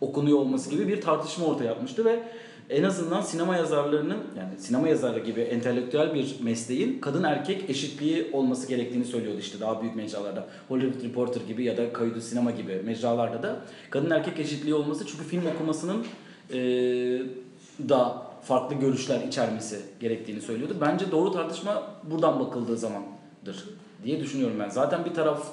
A: okunuyor olması gibi bir tartışma ortaya atmıştı ve en azından sinema yazarlarının yani sinema yazarı gibi entelektüel bir mesleğin kadın erkek eşitliği olması gerektiğini söylüyordu işte daha büyük mecralarda. Hollywood Reporter gibi ya da Kaydı Sinema gibi mecralarda da kadın erkek eşitliği olması çünkü film okumasının eee da farklı görüşler içermesi gerektiğini söylüyordu. Bence doğru tartışma buradan bakıldığı zamandır diye düşünüyorum ben. Zaten bir taraf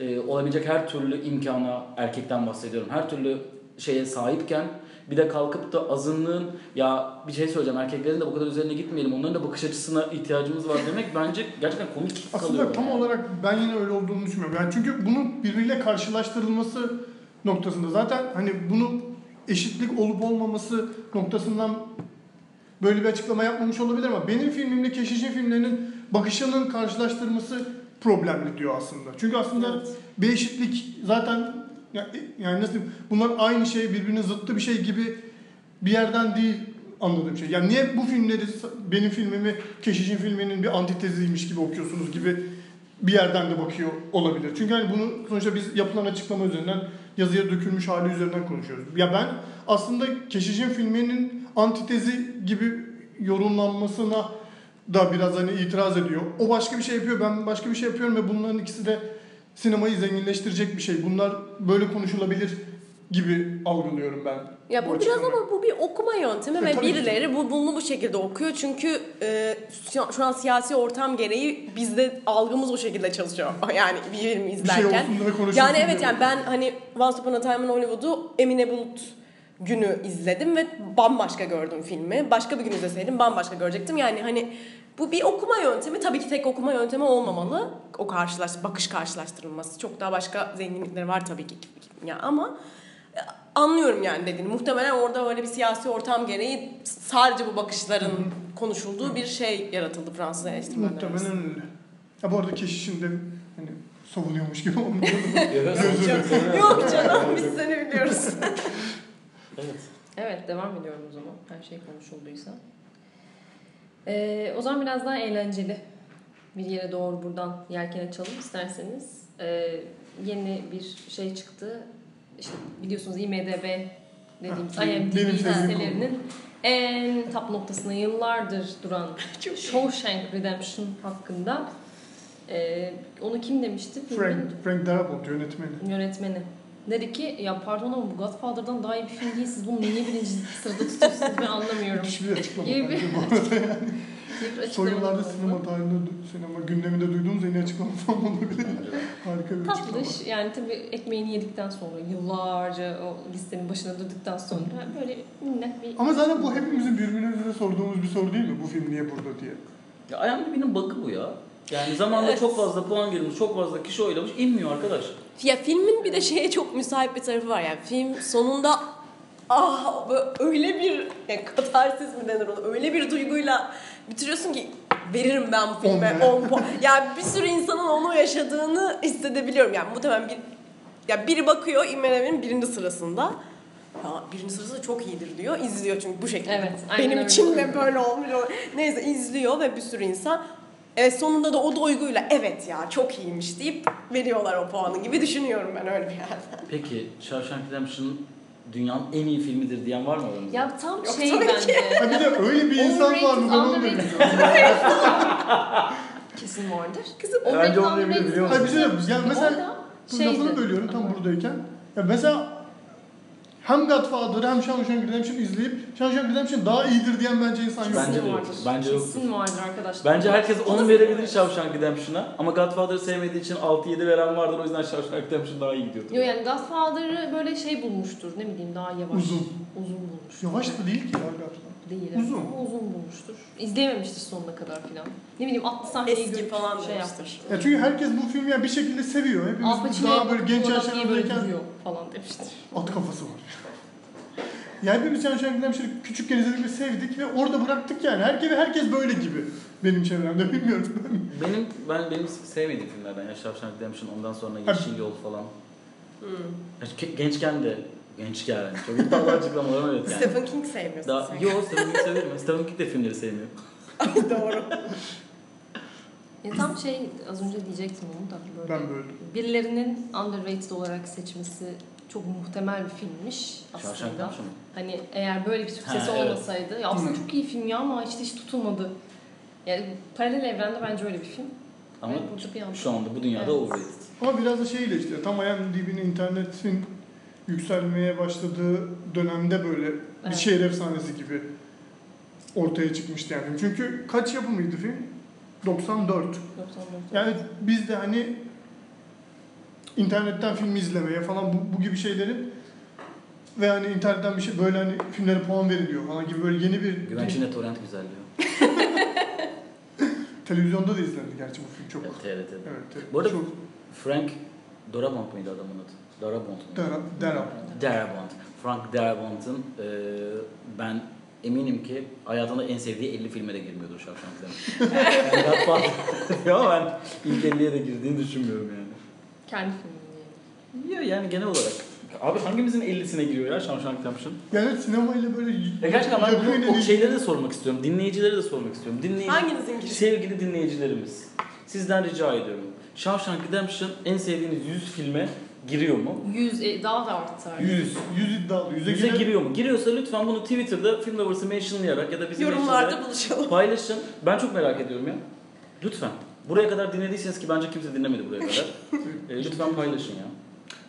A: e, olabilecek her türlü imkana erkekten bahsediyorum. Her türlü şeye sahipken bir de kalkıp da azınlığın ya bir şey söyleyeceğim erkeklerin de bu kadar üzerine gitmeyelim onların da bakış açısına ihtiyacımız var demek bence gerçekten komik kalıyor.
B: Aslında tam
A: bana.
B: olarak ben yine öyle olduğunu düşünmüyorum. Yani çünkü bunun birbiriyle karşılaştırılması noktasında zaten hani bunun eşitlik olup olmaması noktasından böyle bir açıklama yapmamış olabilir ama benim filmimle Keşiş'in filmlerinin bakışının karşılaştırması problemli diyor aslında. Çünkü aslında
D: Evet.
B: bir eşitlik zaten yani nasıl diyeyim, bunlar aynı şey birbirinin zıttı bir şey gibi bir yerden değil anladığım şey. Yani niye bu filmleri benim filmimi Keşiş'in filminin bir antiteziymiş gibi okuyorsunuz gibi bir yerden de bakıyor olabilir. Çünkü hani bunu sonuçta biz yapılan açıklama üzerinden yazıya dökülmüş hali üzerinden konuşuyoruz. Ya ben aslında Keşiş'in filminin antitezi gibi yorumlanmasına da biraz hani itiraz ediyor. O başka bir şey yapıyor, ben başka bir şey yapıyorum ve bunların ikisi de sinemayı zenginleştirecek bir şey. Bunlar böyle konuşulabilir gibi algılıyorum ben.
D: Ya bu biraz
B: açıklamayı.
D: ama bu bir okuma yöntemi
B: E,
D: ve
B: ki.
D: birileri bu bunu bu şekilde okuyor çünkü e, şu- an siyasi ortam gereği bizde algımız o şekilde çalışıyor. Yani bir film
B: bir şey
D: izlerken.
B: olsun konuşulsun
D: yani evet yani ben hani Once Upon a Time in Hollywood'u Emine Bulut günü izledim ve bambaşka gördüm filmi. Başka bir gün izleseydim bambaşka görecektim. Yani hani bu bir okuma yöntemi. Tabii ki tek okuma yöntemi olmamalı. O karşılaş bakış karşılaştırılması. Çok daha başka zenginlikleri var tabii ki. Ya ama e, anlıyorum yani dediğini. Muhtemelen orada öyle bir siyasi ortam gereği sadece bu bakışların konuşulduğu bir şey yaratıldı Fransız eleştirmenler.
B: Muhtemelen öyle. Ya bu arada Keşiş'in de hani savunuyormuş gibi olmuyor.
D: Yok canım biz seni biliyoruz.
A: Evet.
C: Evet devam ediyorum o zaman her şey konuşulduysa. Ee, o zaman biraz daha eğlenceli bir yere doğru buradan yelken açalım isterseniz. Ee, yeni bir şey çıktı. İşte biliyorsunuz IMDB dediğimiz IMDb listelerinin en top noktasına yıllardır duran. Shawshank Redemption hakkında. Ee, onu kim demişti?
B: Frank, Frank Darabont yönetmeni.
C: yönetmeni. Dedi ki ya pardon ama bu Godfather'dan daha iyi bir film değil. Siz bunu niye birinci sırada tutuyorsunuz ben anlamıyorum.
B: Müthiş bir açıklama
C: İyi bir-
B: Son yıllarda sinema tarihinde, sinema gündeminde duyduğumuz en iyi açıklama falan olabilir. Harika bir açıklama.
C: Tatlış yani tabii ekmeğini yedikten sonra yıllarca o listenin başına durduktan sonra böyle minnet bir
B: Ama zaten bu hepimizin birbirimize sorduğumuz bir soru değil mi? Bu film niye burada diye.
A: Ya IMDb'nin bug'ı bu ya. Yani zamanında
D: Evet.
A: çok fazla puan girmiş, çok fazla kişi oylamış, inmiyor arkadaş.
D: Ya filmin bir de şeye çok müsait bir tarafı var. Yani film sonunda ah böyle öyle bir yani katarsis mi denir ona öyle bir duyguyla bitiriyorsun ki veririm ben bu filme
B: On
D: 10 puan. Yani bir sürü insanın onu yaşadığını hissedebiliyorum. Yani muhtemelen bir ya biri bakıyor IMDb'nin birinci sırasında. Ya birinci sırası çok iyidir diyor. izliyor çünkü bu şekilde.
C: Evet,
D: Benim için de böyle olmuş. Neyse izliyor ve bir sürü insan Evet sonunda da o duyguyla evet ya çok iyiymiş deyip veriyorlar o puanı gibi düşünüyorum ben öyle bir yerden.
A: Peki Shawshank Redemption dünyanın en iyi filmidir diyen var mı aramızda?
C: ya tam
D: Yok,
C: şey
D: tabii ki.
C: bence
B: Ha bir de öyle bir insan var mı? Bilmiyorum.
C: kesin vardır.
D: Kızım
A: Bence onu
C: underrated
A: biliyor musun?
B: Hayır bir şey. Yani mesela
C: Orada
B: bu
C: şeydi.
B: lafını bölüyorum tam buradayken. Ya mesela hem Godfather'ı hem Shawshank Redemption izleyip Shawshank Redemption daha iyidir diyen bence insan yok.
A: Bence de yok.
C: vardır.
A: Bence yoktur.
C: Kesin vardır arkadaşlar.
A: Bence herkes
C: O da
A: 10 verebilir Shawshank Redemption'a ama Godfather'ı sevmediği için 6-7 veren vardır o yüzden Shawshank Redemption daha iyi gidiyordur.
C: Yo yani Godfather'ı böyle şey bulmuştur. Ne bileyim daha yavaş.
B: Uzun.
C: Uzun bulmuştur.
B: Yavaş da değil ki ya Godfather.
C: Değil
B: Uzun.
C: ama uzun bulmuştur. İzleyememiştir sonuna kadar filan. Ne bileyim atlı sahneyi
D: Eski
C: görüp
D: falan
C: şey yapmıştır.
B: Ya çünkü herkes bu filmi ya bir şekilde seviyor. Hepimiz
C: Pacino'ya
B: daha böyle genç yaşlarındayken
C: falan demiştir.
B: at kafası var. Ya hepimiz Shawshank Redemption'ı küçükken izledik ve sevdik ve orada bıraktık yani. Herkes, herkes böyle gibi benim çevremde bilmiyorum.
A: Benim ben benim sevmediğim filmlerden ya Shawshank Redemption ondan sonra. Yeşil Yol falan.
D: Hmm.
A: Gençken de gençken çok iddialı açıklamalar evet yani.
D: Stephen King sevmiyorsun
A: Daha,
D: sen.
A: yo Stephen King severim. Stephen King de filmleri sevmiyor.
D: Doğru.
C: E, tam şey az önce diyecektim onu da böyle.
B: Ben böyle.
C: Birilerinin underrated olarak seçmesi çok muhtemel bir filmmiş aslında. Hani eğer böyle bir Türkçesi
A: Ha, evet.
C: olmasaydı ya aslında
B: Hı.
C: çok iyi film ya ama işte hiç tutulmadı. Yani paralel evrende bence öyle bir film.
A: Ama
C: Ve burada bir anda-
A: şu anda bu dünyada
C: Evet.
A: overrated.
B: Ama biraz da şeyle işte tam IMDb'nin internetin yükselmeye başladığı dönemde böyle bir
C: Evet.
B: şehir efsanesi gibi ortaya çıkmıştı yani. Çünkü kaç yapımıydı film? 94.
C: 94.
B: Yani biz de hani internetten film izlemeye falan bu, bu gibi şeylerin ve hani internetten bir şey böyle hani filmlere puan veriliyor falan gibi böyle yeni bir
A: Güvenç yine torrent güzelliyor.
B: televizyonda da izlendi gerçi bu film çok.
A: Evet, TRT'de.
B: Evet. evet.
A: Bu arada-
B: çok
A: Frank Darabont muydu adamın adı? Darabont mu?
B: Dara- Darabont.
A: Darabont. Frank Darabont'un e, ben eminim ki hayatında en sevdiği 50 filme de girmiyordur Shawshank Redemption. yani Godfather diyor ama ben ilk 50'ye de girdiğini düşünmüyorum yani.
C: Kendi filmi diyelim.
A: Ya yani genel olarak. Abi hangimizin 50'sine giriyor ya Shawshank Redemption?
B: Yani sinemayla böyle
A: Ya gerçekten ben bunu, o şeyleri de sormak istiyorum. Dinleyicilere de sormak istiyorum. Dinleyici,
D: Hanginizin girişi?
A: sevgili dinleyicilerimiz. Sizden rica ediyorum. Shawshank Redemption en sevdiğiniz 100 filme giriyor mu?
C: 100 e, daha da artar.
A: 100.
B: 100 iddialı. 100'e
A: 100'e
B: giren-
A: giriyor mu? Giriyorsa lütfen bunu Twitter'da Film Lovers'ı mentionlayarak ya da bizim
D: Yorumlarda buluşalım.
A: paylaşın. Ben çok merak ediyorum ya. Lütfen. Buraya kadar dinlediyseniz ki bence kimse dinlemedi buraya kadar. E, lütfen paylaşın ya.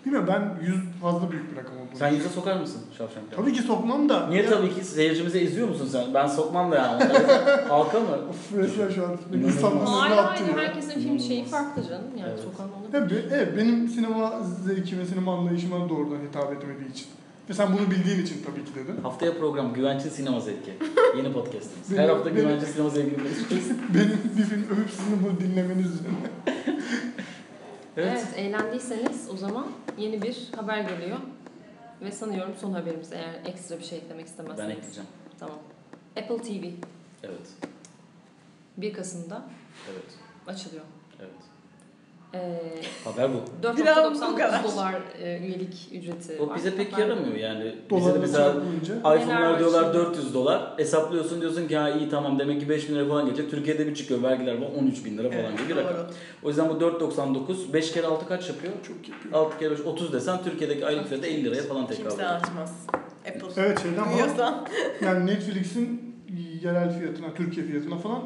B: Bilmiyorum ben 100 fazla büyük bir rakam olduğunu.
A: Sen yüze sokar mısın Redemption?
B: Tabii ki sokmam da.
A: Niye
B: Ya-
A: tabii ki seyircimize eziyor musun sen? Ben sokmam da yani. Halka mı?
B: Of resmen şu an insanların önüne
C: Hayır
B: attı
C: hayır
B: ya.
C: herkesin film şeyi farklı canım. Yani
A: Evet.
C: sokan olur.
B: Evet, evet, benim sinema zevki ve sinema anlayışıma doğrudan hitap etmediği için. Ve sen bunu bildiğin için tabii ki dedin.
A: Haftaya program Güvenç'in Sinema Zevki. Yeni podcastımız. Her hafta
B: benim-
A: Güvenç'in Sinema Zevki'ni konuşuyoruz.
B: benim bir film övüp sizin bunu dinlemeniz üzerine.
A: Evet.
C: Evet. eğlendiyseniz o zaman yeni bir haber geliyor. Ve sanıyorum son haberimiz eğer ekstra bir şey eklemek istemezseniz.
A: Ben ekleyeceğim.
C: Tamam. Apple TV
A: Evet.
C: 1 Kasım'da
A: Evet.
C: açılıyor. Ee,
A: Haber bu.
C: 4.99
D: bu kadar.
C: dolar e, üyelik ücreti
A: O
C: var.
A: bize pek
C: Ben-
A: yaramıyor yani. Bize de
B: Dolarla
A: mesela iPhone'lar diyorlar
C: şimdi?
A: 400 dolar. Hesaplıyorsun diyorsun ki ha iyi tamam demek ki 5 bin lira falan gelecek. Türkiye'de bir çıkıyor vergiler var 13 bin lira falan
D: Evet,
A: gibi bir rakam. O yüzden bu 4.99 5 kere 6 kaç yapıyor?
B: Çok yapıyor.
A: 6 kere 5 30 desen Türkiye'deki aylık fiyatı 50 liraya falan tekabül
D: Kimse açmaz. Apple.
B: Evet şeyden falan.
D: Duyuyorsan.
B: Yani Netflix'in yerel fiyatına, Türkiye fiyatına falan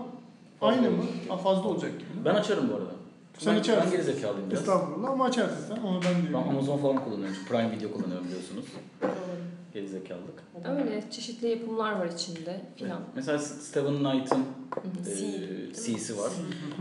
B: aynı mı? Ha, Fazla olacak gibi.
A: Ben açarım bu arada.
B: Sen
A: ben,
B: açarsın.
A: Ben gerizekalıyım biraz.
B: Estağfurullah ama açarsın sen. Onu ben
A: Ben
B: diyorum.
A: Amazon falan kullanıyorum. Çünkü Prime Video kullanıyorum biliyorsunuz. Gerizekalılık.
C: Öyle çeşitli yapımlar var içinde filan.
A: Mesela Steven Knight'ın
C: Hı hı.
D: C.
A: e, C'si var.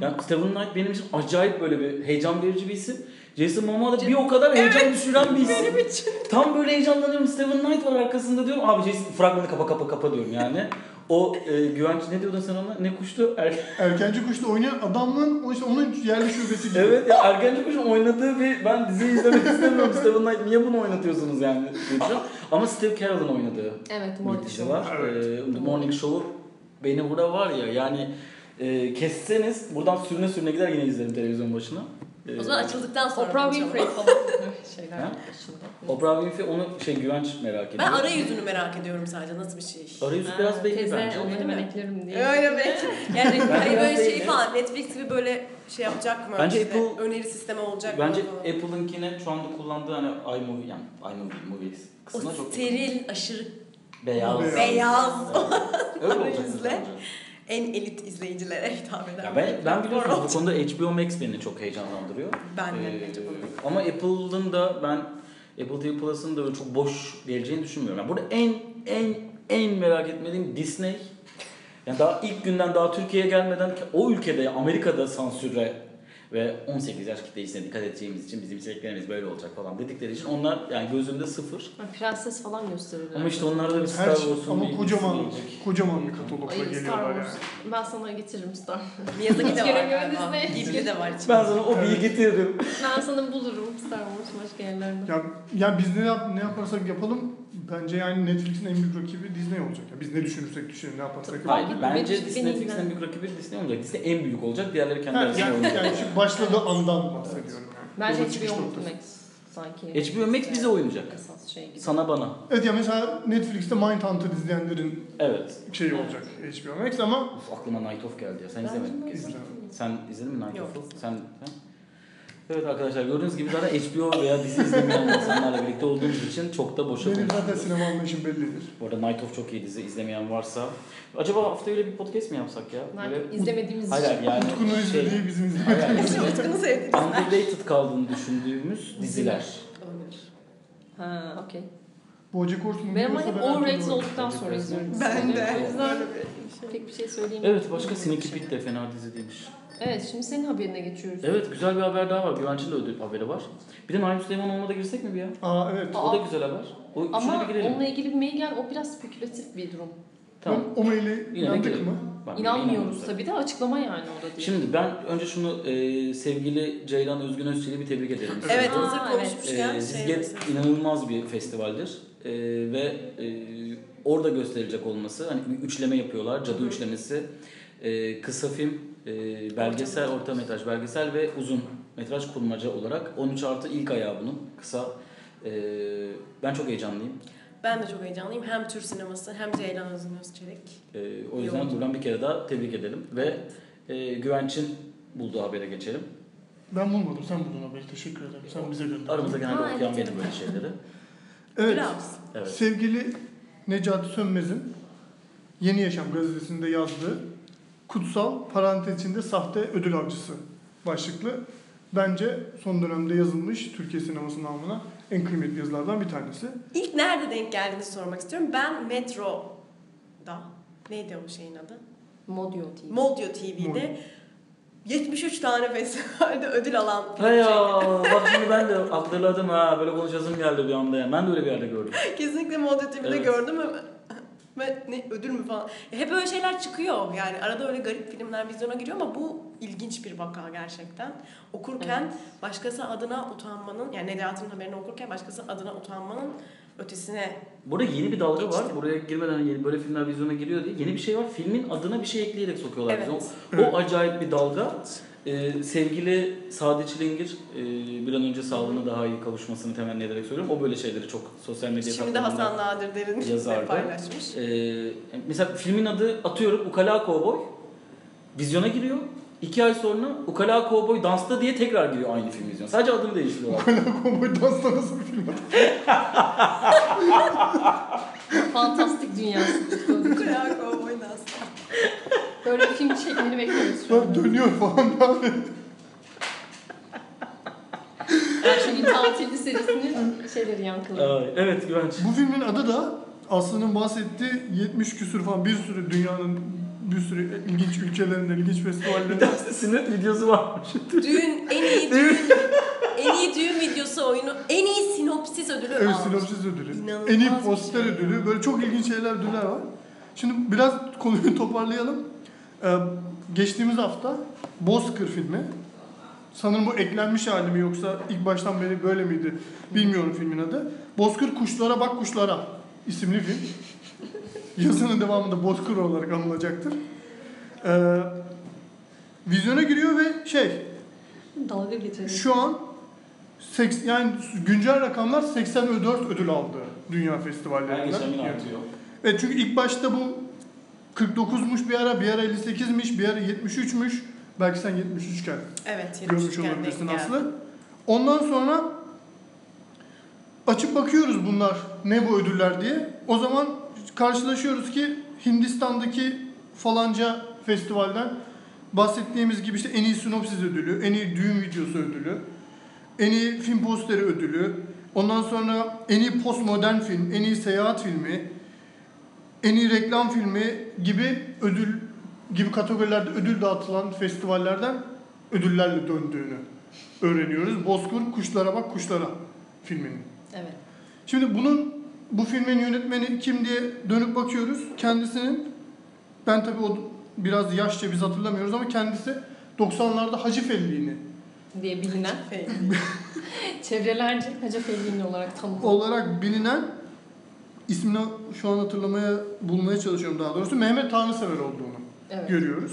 A: Yani Steven Knight benim için acayip böyle bir heyecan verici bir isim. Jason Momoa da bir o kadar heyecan düşüren bir isim.
D: Benim için.
A: Tam böyle heyecanlanıyorum. Steven Knight var arkasında diyorum. Abi Jason fragmanı kapa kapa kapa diyorum yani. O e, güvenç ne diyordun sen ona? Ne kuştu? Er...
B: Erkenci Kuş'ta oynayan adamın o işte onun yerli şubesi gibi.
A: evet ya Ergenci Kuş'un oynadığı bir ben diziyi izlemek istemiyorum. Steven Knight niye bunu oynatıyorsunuz yani? diyeceğim. Ama Steve Carell'ın oynadığı
C: Evet,
A: bir
C: Morning
A: dizi
C: Show.
A: var.
B: Evet.
A: E, The Morning Show'u beni burada var ya yani e, kesseniz buradan sürüne sürüne gider yine izlerim televizyon başına. E,
D: O zaman açıldıktan sonra
C: Oprah. Winfrey falan şeyler.
A: Oprah Winfrey onu şey güvenç merak ediyor.
D: Ben arayüzünü merak ediyorum sadece nasıl bir şey.
A: Arayüzü
C: Ha,
A: biraz belli
C: teyze,
A: bence.
C: onu
D: Değil
C: hemen
D: mi?
C: eklerim diye.
D: Öyle belki. Yani hani böyle şey falan Netflix gibi böyle şey yapacak mı?
A: Bence
D: İşte
A: Apple-
D: öneri sistemi olacak
A: Bence
D: mı? falan.
A: Apple'ınkine şu anda kullandığı hani iMovie yani iMovie movies kısmına
D: o
A: çok
D: steril, aşırı
A: beyaz.
B: Beyaz.
D: beyaz
A: Öyle olacak
D: arayüzle.
A: bence.
D: En elit izleyicilere hitap eden.
A: Ya ben, ben biliyorsunuz bu konuda HBO Max beni çok heyecanlandırıyor.
D: Ben de
A: Ee, Ama Apple'ın da ben Apple TV Plus'ın da öyle çok boş geleceğini düşünmüyorum. Yani burada en en en merak etmediğim Disney. Yani daha ilk günden daha Türkiye'ye gelmeden o ülkede Amerika'da sansüre ve 18 yaş kitlesine dikkat edeceğimiz için bizim içeriklerimiz böyle olacak falan dedikleri için onlar yani gözümde sıfır.
C: Ha, Prenses falan gösterirler.
A: Ama işte onlarda da bir Star
B: şey,
A: Wars'un
B: ama
A: bir
B: kocaman kocaman bir katalogla
C: Ay,
B: geliyorlar yani.
C: Ben sana getiririm Star Wars.
D: Miyazaki de var galiba. Ghibli de var içinde.
A: Ben sana o bilgi getiririm.
C: Ben sana bulurum Star Wars başka yerlerde.
B: Ya, ya biz ne, yap, ne yaparsak yapalım bence yani Netflix'in en büyük rakibi Disney olacak. Ya biz ne düşünürsek düşünelim ne yaparsak yapalım.
A: Hayır, bence Netflix'in en büyük rakibi Disney olacak. Disney en büyük olacak. Diğerleri kendi arasında
B: yani,
A: oynayacak.
B: yani şu başladığı andan bahsediyorum yani.
C: Bence HBO. Max sanki.
A: HBO Max bize oynayacak.
C: Esas şey gibi.
A: Sana bana.
B: Evet ya mesela Netflix'te Mindhunter izleyenlerin
A: Evet.
B: şeyi
C: Evet.
B: olacak HBO Max ama
A: Of, aklıma Night of geldi ya. Sen izlemedin.
B: İzlemedim.
A: Sen izledin mi Night
D: Yok.
A: of'u? Sen, sen? Evet arkadaşlar gördüğünüz gibi zaten HBO veya dizi izlemeyen insanlarla birlikte olduğumuz için çok da boşa
B: benim
A: konuşuyoruz.
B: zaten sinema anlayışım bellidir.
A: Bu arada Night of çok iyi dizi izlemeyen varsa. Acaba hafta öyle bir podcast mi yapsak ya?
C: Ben izlemediğimiz
A: Hayır
C: için.
A: hayır, yani
B: Utku'nun
A: şey,
B: izlediği bizim
A: hayır,
B: izlemediğimiz.
A: hayır,
D: Utku'nu sevdiğiniz.
A: underrated kaldığını düşündüğümüz diziler.
D: Olabilir.
C: Ha okey.
B: Bojack Horseman
C: Ben ama hep
B: ben
C: overrated olduktan sonra
A: Ben
C: izliyorum.
D: Ben de. Bir şey.
C: pek bir şey söyleyemiyorum.
A: Evet başka Sneaky Pete de fena dizi değilmiş.
C: Evet şimdi senin haberine geçiyoruz.
A: Evet güzel bir haber daha var. Güvenç'in de ödül haberi var. Bir de Naim Süleymanoğlu'na da girsek mi bir ya?
B: Aa evet.
C: Aa.
A: O da güzel haber. O,
C: Ama
A: bir girelim.
C: onunla ilgili bir mail gel o biraz spekülatif bir durum.
A: Tamam.
B: Ben o maili inandık mı?
A: Bak,
C: İnanmıyoruz tabii de açıklama yani o da değil.
A: Şimdi ben önce şunu e, sevgili Ceylan Özgün Özçelik'i bir tebrik ederim.
D: Evet
C: Aa,
D: hazır
C: evet.
D: konuşmuşken
A: E,
D: şey
A: Zizget
D: mesela.
A: inanılmaz bir festivaldir. E, ve e, orada gösterilecek olması, hani bir üçleme yapıyorlar, cadı
D: Hı hı.
A: üçlemesi. E, kısa film, e, belgesel,
D: Orta
A: orta metraj belgesel ve uzun metraj kurmaca olarak 13 artı ilk ayağı bunun. Kısa. E, ben çok heyecanlıyım.
D: Ben de çok heyecanlıyım. Hem Türk sineması hem Ceylan Özgün Özçelik.
A: E, o yüzden
D: Yoğun.
A: buradan bir kere daha tebrik edelim. Ve e, Güvenç'in bulduğu habere geçelim.
B: Ben bulmadım. Sen buldun haberi. Teşekkür ederim. Sen bize gönderdin.
A: Aramızda genelde
C: Ha,
A: okuyan
C: evet,
A: benim
C: evet.
A: böyle şeyleri.
B: Evet.
D: Biraz.
A: Evet.
B: Sevgili Necati Sönmez'in Yeni Yaşam gazetesinde yazdığı Kutsal parantez içinde sahte ödül avcısı başlıklı bence son dönemde yazılmış Türkiye sineması namına en kıymetli yazılardan bir tanesi.
D: İlk nerede denk geldiğini sormak istiyorum. Ben Metro'da, neydi o şeyin adı?
C: Modio TV.
D: Modio TV'de 73 tane festivalde ödül alan bir
A: He ya
D: şey.
A: bak şimdi ben de hatırladım ha böyle konuşasım geldi bir anda ya. Ben de öyle bir yerde gördüm.
D: Kesinlikle Modio TV'de
A: Evet.
D: gördüm ve ne ödül mü falan. Ya hep öyle şeyler çıkıyor. Yani arada öyle garip filmler vizyona giriyor ama bu ilginç bir vaka gerçekten. Okurken
C: Evet.
D: başkası adına utanmanın yani Necati'nin haberini okurken başkası adına utanmanın ötesine
A: Burada yeni bir dalga var.
D: Geçtim.
A: Buraya girmeden yeni böyle filmler vizyona giriyor diye yeni bir şey var. Filmin adına bir şey ekleyerek sokuyorlar
D: Evet.
A: O, o acayip bir dalga. Ee, sevgili Sadi Çilingir e, bir an önce sağlığına daha iyi kavuşmasını temenni ederek söylüyorum. O böyle şeyleri çok sosyal medya
D: Şimdi Hasan Nadir Derin
A: yazardı.
D: paylaşmış.
A: Ee, mesela filmin adı atıyorum Ukala Cowboy. Vizyona giriyor. İki ay sonra Ukala Cowboy dansta diye tekrar giriyor aynı film vizyona. Sadece adını değiştiriyorlar.
B: Kovboy dansla nasıl bir film?
C: Fantastik dünyası.
D: Kral Kovboy Dans.
C: Böyle bir film çekmeni bekliyoruz şu an.
B: Sonra dönüyor falan abi.
C: Ayşegül Tatilli serisinin şeyleri yankılı.
A: Ay, evet Güvenç.
B: Bu filmin adı da Aslı'nın bahsettiği 70 küsür falan bir sürü dünyanın bir sürü ilginç ülkelerinden, ilginç
A: Bir
B: festivallerinden
A: tanesinin videosu varmış.
D: Düğün, en iyi düğün, en iyi düğün videosu oyunu, en iyi sinopsis ödülü
B: Evet,
D: almış.
B: sinopsis ödülü.
D: İnanılmaz
B: En iyi
D: bir
B: poster
D: şey.
B: ödülü. Böyle çok ilginç şeyler ödüller var. Şimdi biraz konuyu toparlayalım. Ee, geçtiğimiz hafta Bozkır filmi. Sanırım bu eklenmiş hali mi yoksa ilk baştan beri böyle miydi bilmiyorum filmin adı. Bozkır Kuşlara Bak Kuşlara isimli film. Yazının devamında Bozkır olarak anılacaktır. Ee, vizyona giriyor ve şey
C: Dalga getirelim.
B: şu an seks, yani güncel rakamlar 84 ödül aldı dünya
A: Her
B: festivallerinden.
A: geçen gün artıyor.
B: Evet çünkü ilk başta bu 49'muş bir ara, bir ara 58'miş, bir ara 73'müş. Belki sen 73 iken
D: Evet,
B: görmüş
D: 73 iken
B: olabilirsin. Aslı. Ondan sonra açıp bakıyoruz bunlar ne bu ödüller diye. O zaman karşılaşıyoruz ki Hindistan'daki falanca festivalden bahsettiğimiz gibi işte en iyi sinopsis ödülü, en iyi düğün videosu ödülü, en iyi film posteri ödülü, ondan sonra en iyi postmodern film, en iyi seyahat filmi, en iyi reklam filmi gibi ödül gibi kategorilerde ödül dağıtılan festivallerden ödüllerle döndüğünü öğreniyoruz. Bozkır Kuşlara Bak Kuşlara filminin.
C: Evet.
B: Şimdi bunun bu filmin yönetmeni kim diye dönüp bakıyoruz. Kendisinin ben tabii o biraz yaşça biz hatırlamıyoruz ama kendisi 90'larda Hacı Felli'ni
C: Diye bilinen. Çevrelerce Hacı Fehli'nin olarak tanımlı.
B: olarak bilinen ismini şu an hatırlamaya bulmaya çalışıyorum daha doğrusu Mehmet Tanrısever olduğunu
C: Evet.
B: görüyoruz.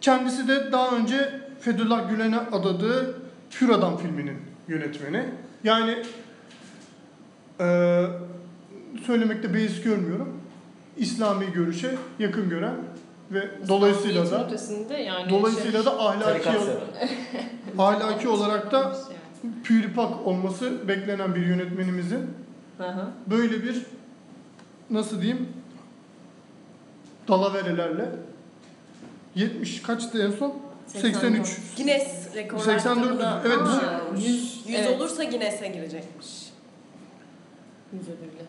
B: Kendisi de daha önce Fethullah Gülen'e adadığı Hür Adam filminin yönetmeni. Yani eee söylemekte beis görmüyorum. İslami görüşe yakın gören ve dolayısıyla
C: İslamiyet'in
B: da
C: ötesinde yani
B: dolayısıyla da ahlaki ahlaki olarak da
C: şey,
B: püripak olması beklenen bir yönetmenimizin
C: hı.
B: böyle bir nasıl diyeyim dalaverelerle 70 kaçtı en son? 83.
D: Guinness rekorlar
B: 84
D: kitabına
B: evet, bu-
D: olmuş.
C: 100
D: 100
C: evet.
D: olursa Guinness'e girecekmiş.
C: Yüz ödüllü.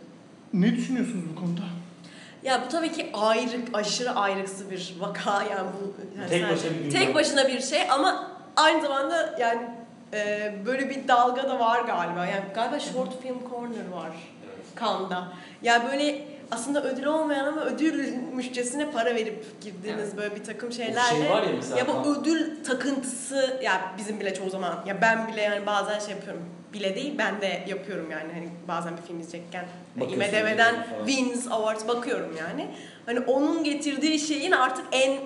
B: Ne düşünüyorsunuz bu konuda?
D: Ya bu tabii ki ayrık, aşırı ayrıksı bir vaka yani bu. Yani
A: Tek
D: sadece-
A: başına bir dünya.
D: Tek başına bir şey ama aynı zamanda yani e, böyle bir dalga da var galiba. Yani galiba Short Film Corner var Cannes'da. Yani böyle aslında ödül olmayan ama ödülmüşçesine para verip girdiğiniz böyle bir takım şeylerle.
A: şey var ya mesela-
D: Ya bu ödül takıntısı ya bizim bile çoğu zaman ya ben bile yani bazen şey yapıyorum. Bile değil ben de yapıyorum yani hani bazen bir film izleyecekken
A: Bakıyorsun
D: IMDb'den. Wins Awards bakıyorum yani. Hani onun getirdiği şeyin artık en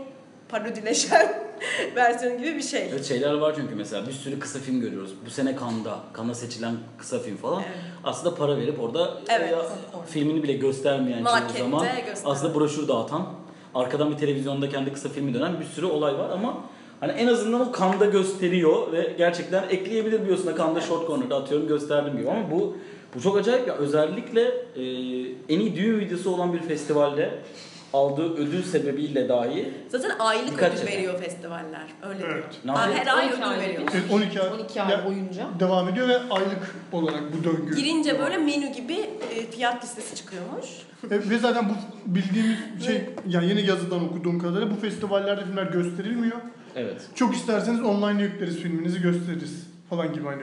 D: parodileşen versiyonu gibi bir şey.
A: Evet şeyler var çünkü mesela bir sürü kısa film görüyoruz. Bu sene Cannes'da, Cannes'a seçilen kısa film falan.
D: Evet.
A: Aslında para verip orada
D: Evet.
A: e, filmini bile göstermeyen çoğu
D: Markette
A: zaman
D: gösteren.
A: aslında broşür dağıtan, arkadan bir televizyonda kendi kısa filmi dönen bir sürü olay var ama hani en azından o Cannes'da gösteriyor ve gerçekten ekleyebilir biliyorsun da Cannes'da Short Corner'da atıyorum gösterdim gibi ama bu bu çok acayip ya özellikle e, en iyi düğün videosu olan bir festivalde aldığı ödül sebebiyle dahi
D: Zaten aylık
A: Birkaç
D: ödül
A: sene.
D: veriyor festivaller. Öyle
B: Evet.
D: diyor.
A: Yapıyor?
D: her ay
C: 12
D: ödül
C: aylık
D: veriyor.
C: bir-
B: Evet, 12 ay,
C: 12 ay
B: ya-
C: boyunca.
B: devam ediyor ve aylık olarak bu döngü.
D: Girince böyle menü gibi e, fiyat listesi çıkıyormuş.
B: E, Ve zaten bu bildiğimiz şey, yani yine yazıdan okuduğum kadarıyla bu festivallerde filmler gösterilmiyor.
A: evet.
B: Çok isterseniz online yükleriz filminizi gösteririz falan gibi hani.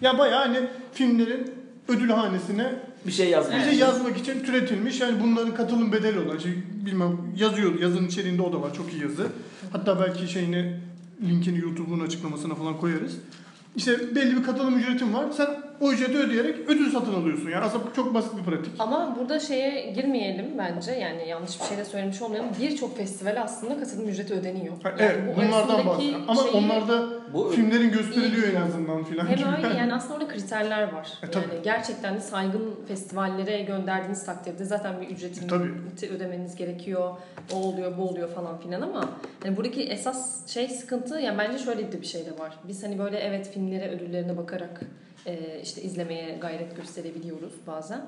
B: Ya bayağı hani filmlerin ödül hanesine
A: Bir şey yazmış.
B: bize yazmak için türetilmiş yani bunların katılım bedeli olan şey bilmem yazıyor yazının içeriğinde o da var çok iyi yazı. Hatta belki şeyini linkini YouTube'un açıklamasına falan koyarız. İşte belli bir katılım ücretin var. Sen o ücreti ödeyerek ödül satın alıyorsun. Yani aslında çok basit bir pratik.
C: Ama burada şeye girmeyelim bence. Yani yanlış bir şey de söylemiş olmayalım. Birçok festivale aslında katılım ücreti ödeniyor.
B: Ha,
C: Yani
B: evet
C: bu
B: bunlardan bahsediyorum. Ama
C: şeyi-
B: onlarda
A: Bu
B: filmlerin gösteriliyor en azından filan
C: Hem öyle yani aslında orada kriterler var.
B: E, tabii.
C: yani gerçekten de saygın festivallere gönderdiğiniz takdirde zaten bir ücretini
B: E, tabii.
C: ödemeniz gerekiyor. O oluyor, bu oluyor falan filan ama hani buradaki esas şey sıkıntı yani bence şöyle de bir şey de var. Biz hani böyle evet filmlere ödüllerine bakarak e, işte izlemeye gayret gösterebiliyoruz bazen.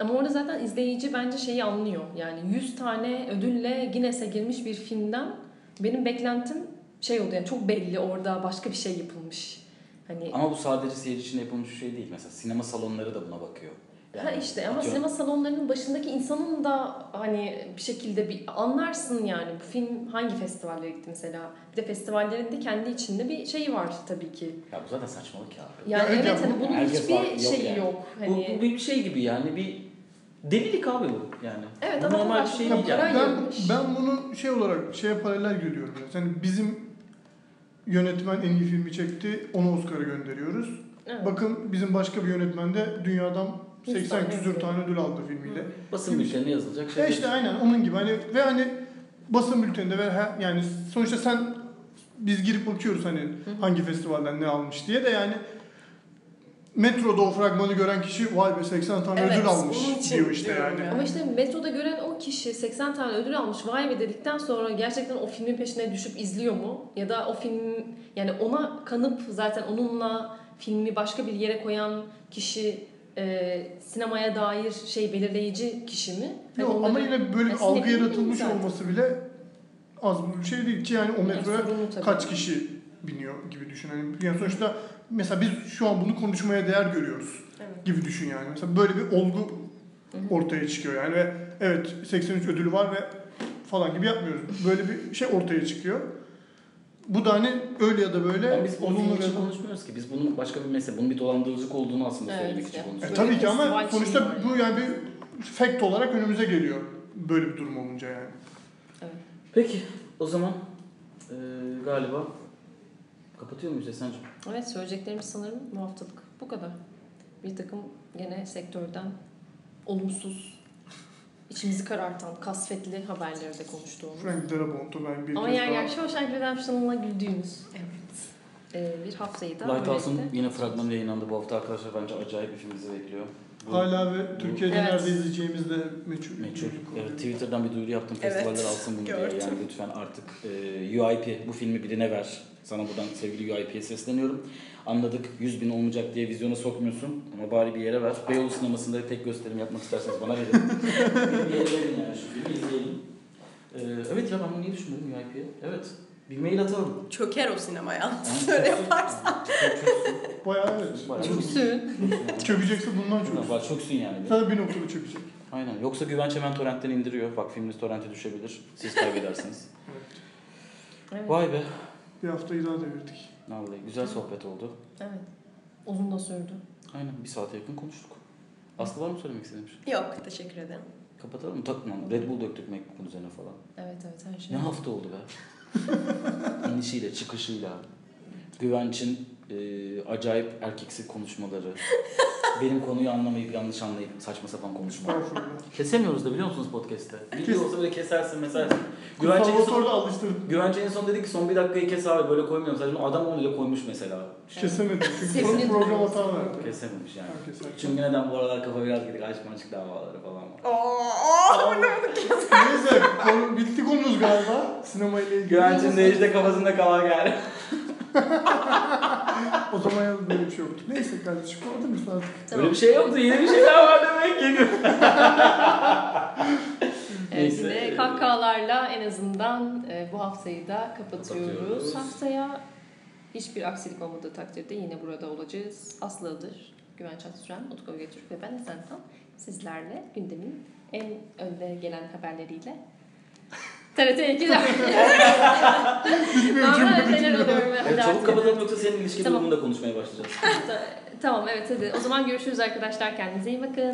C: Ama orada zaten izleyici bence şeyi anlıyor. Yani 100 tane ödülle Guinness'e girmiş bir filmden benim beklentim şey oldu yani çok belli orada başka bir şey yapılmış. Hani
A: Ama bu sadece seyirci için yapılmış bir şey değil. Mesela sinema salonları da buna bakıyor.
C: Ha işte ama sinema salonlarının başındaki insanın da hani bir şekilde bir anlarsın yani bu film hangi festivallere gitti mesela. Bir de festivallerin de kendi içinde bir şeyi var tabii ki.
A: Ya bu zaten saçmalık ya.
C: Yani
B: Ya evet
C: hani
B: bu-
C: bunun hiçbir
A: var- yok
C: şeyi
A: yani.
C: yok.
A: Bu,
C: Hani
A: bu bir şey gibi yani bir delilik abi bu yani.
C: Evet,
A: bu
C: ama
A: normal bir şey değil yani.
B: ben, ben bunu şey olarak şeye paralel görüyorum. Hani bizim yönetmen en iyi filmi çekti. Onu Oscar'a gönderiyoruz.
C: evet.
B: Bakın bizim başka bir yönetmen de dünyadan 80
C: tane
B: küsür
C: ödül.
B: tane ödül aldı filmiyle.
A: Basın bültenine yazılacak şey.
B: E işte aynen onun gibi hani ve hani basın bülteninde ve he- yani sonuçta sen biz girip bakıyoruz hani hangi festivalden ne almış diye de yani metroda o fragmanı gören kişi vay be 80 tane
D: Evet,
B: ödül almış diyor işte yani.
D: ya.
C: Ama işte metroda gören o kişi 80 tane ödül almış vay be dedikten sonra gerçekten o filmin peşine düşüp izliyor mu? Ya da o film yani ona kanıp zaten onunla filmi başka bir yere koyan kişi e, sinemaya dair şey belirleyici kişi mi? Hani
B: Yok, ama yine böyle bir algı yaratılmış olması bile az bir şey değil ki yani o
C: Yani
B: metroya
C: tabii.
B: kaç kişi biniyor gibi düşün. Yani, yani sonuçta mesela biz şu an bunu konuşmaya değer görüyoruz
D: Evet.
B: gibi düşün yani. Mesela böyle bir olgu ortaya çıkıyor yani ve evet 83 ödülü var ve falan gibi yapmıyoruz. Böyle bir şey ortaya çıkıyor. Bu da hani öyle ya da böyle
A: Ama biz bunu
B: olumlu
A: için konuşmuyoruz ki. Biz bunun başka bir mesele, bunun bir dolandırıcılık olduğunu aslında
C: Evet,
A: söylemek için.
B: E,
A: konuşuyoruz.
B: tabii ki ama sonuçta bu yani bir fact olarak önümüze geliyor böyle bir durum olunca yani.
A: Peki o zaman eee, galiba kapatıyor muyuz Esen'cim?
C: Evet söyleyeceklerimiz sanırım bu haftalık bu kadar. Bir takım gene sektörden olumsuz, içimizi karartan, kasvetli haberleri de konuştuğumuz.
B: Frank Darabont'u ben bir
C: Ama
B: kez
C: yer
B: daha-
C: yer Shawshank Redemption'la güldüğümüz e, bir haftayı da
A: Lighthouse'un
C: böylelikle-
A: yine fragmanı yayınlandı bu hafta arkadaşlar. Bence acayip bir film bizi bekliyor. Bu
B: Hala ve Türkiye'de
C: Evet.
B: nerede izleyeceğimiz de meçhul.
A: Meçhul. Evet, Twitter'dan bir duyuru yaptım.
D: Evet,
A: Festivaller alsın bunu diye.
D: gördüm.
A: Yani lütfen artık e, UIP bu filmi birine ver. Sana buradan sevgili UIP'ye sesleniyorum. Anladık 100 bin olmayacak diye vizyona sokmuyorsun ama bari bir yere ver. Beyoğlu sinemasında tek gösterim yapmak isterseniz bana verin. bir yere verin yani şu filmi izleyelim. Ee, evet ya ben bunu niye düşünmedim UIP'ye? Evet. Bir mail atalım.
D: Çöker o sinemaya.
A: Yani
D: Öyle yaparsan.
A: Çok çöksün.
B: Bayağı evet.
A: Bayağı
C: Çöksün.
B: Çökecekse bundan çok.
A: Bayağı çöksün yani.
B: Sadece bir noktada çökecek.
A: Aynen. Yoksa Güvenç hemen torrentten indiriyor. Bak filminiz torrente düşebilir. Siz kaybedersiniz.
C: Evet.
A: Vay be.
B: Bir haftayı daha devirdik.
A: Vallahi güzel sohbet oldu.
C: evet. Uzun da sürdü.
A: Aynen bir saate yakın konuştuk. Aslı var mı söylemek istediğin bir şey?
D: Yok teşekkür ederim.
A: Kapatalım mı? Takmam. Red Bull döktük MacBook'un üzerine falan.
C: Evet evet her şey.
A: Ne hafta oldu be? İnişiyle, çıkışıyla. Güvenç'in e, acayip erkeksi konuşmaları. Benim konuyu anlamayıp yanlış anlayıp saçma sapan konuşma.
B: Estağfurullah.
A: Kesemiyoruz da biliyor musunuz podcast'te? Video olsa böyle kesersin mesersin. Güvenç en son,
B: da alıştırdım.
A: Güvenç en son dedi ki son bir dakikayı kes abi böyle koymuyorum. Sadece adam onu bile koymuş mesela.
B: Kesemedim çünkü program hata verdi.
A: Kesememiş yani.
B: Herkes herkes.
A: Çünkü neden bu aralar kafa biraz gidik aşk maçık davaları falan var.
D: Oo,
B: Neyse konu, bitti konumuz galiba. Sinema ile ilgili.
A: Güvenç'in de işte kafasında kalan yani.
B: O zaman yalnız böyle bir şey yoktu. Neyse kardeşim orada mısın artık?
A: Öyle bir şey yoktu. Yeni bir şey daha var demek ki.
C: Evet,
A: Neyse.
C: yine kahkahalarla en azından e, bu haftayı da kapatıyoruz.
A: Kapatıyoruz.
C: Haftaya hiçbir aksilik olmadığı takdirde yine burada olacağız. Aslı Iğdır, Güvenç Atsüren, Utku Ögetürk ve ben Esen Tan sizlerle gündemin en önde gelen haberleriyle TRT 2'de Normal şeyler oluyorum.
A: Evet, çabuk kapatalım yoksa senin ilişki
C: Tamam.
A: durumunda konuşmaya başlayacağız.
C: tamam evet hadi. O zaman görüşürüz arkadaşlar. Kendinize iyi bakın.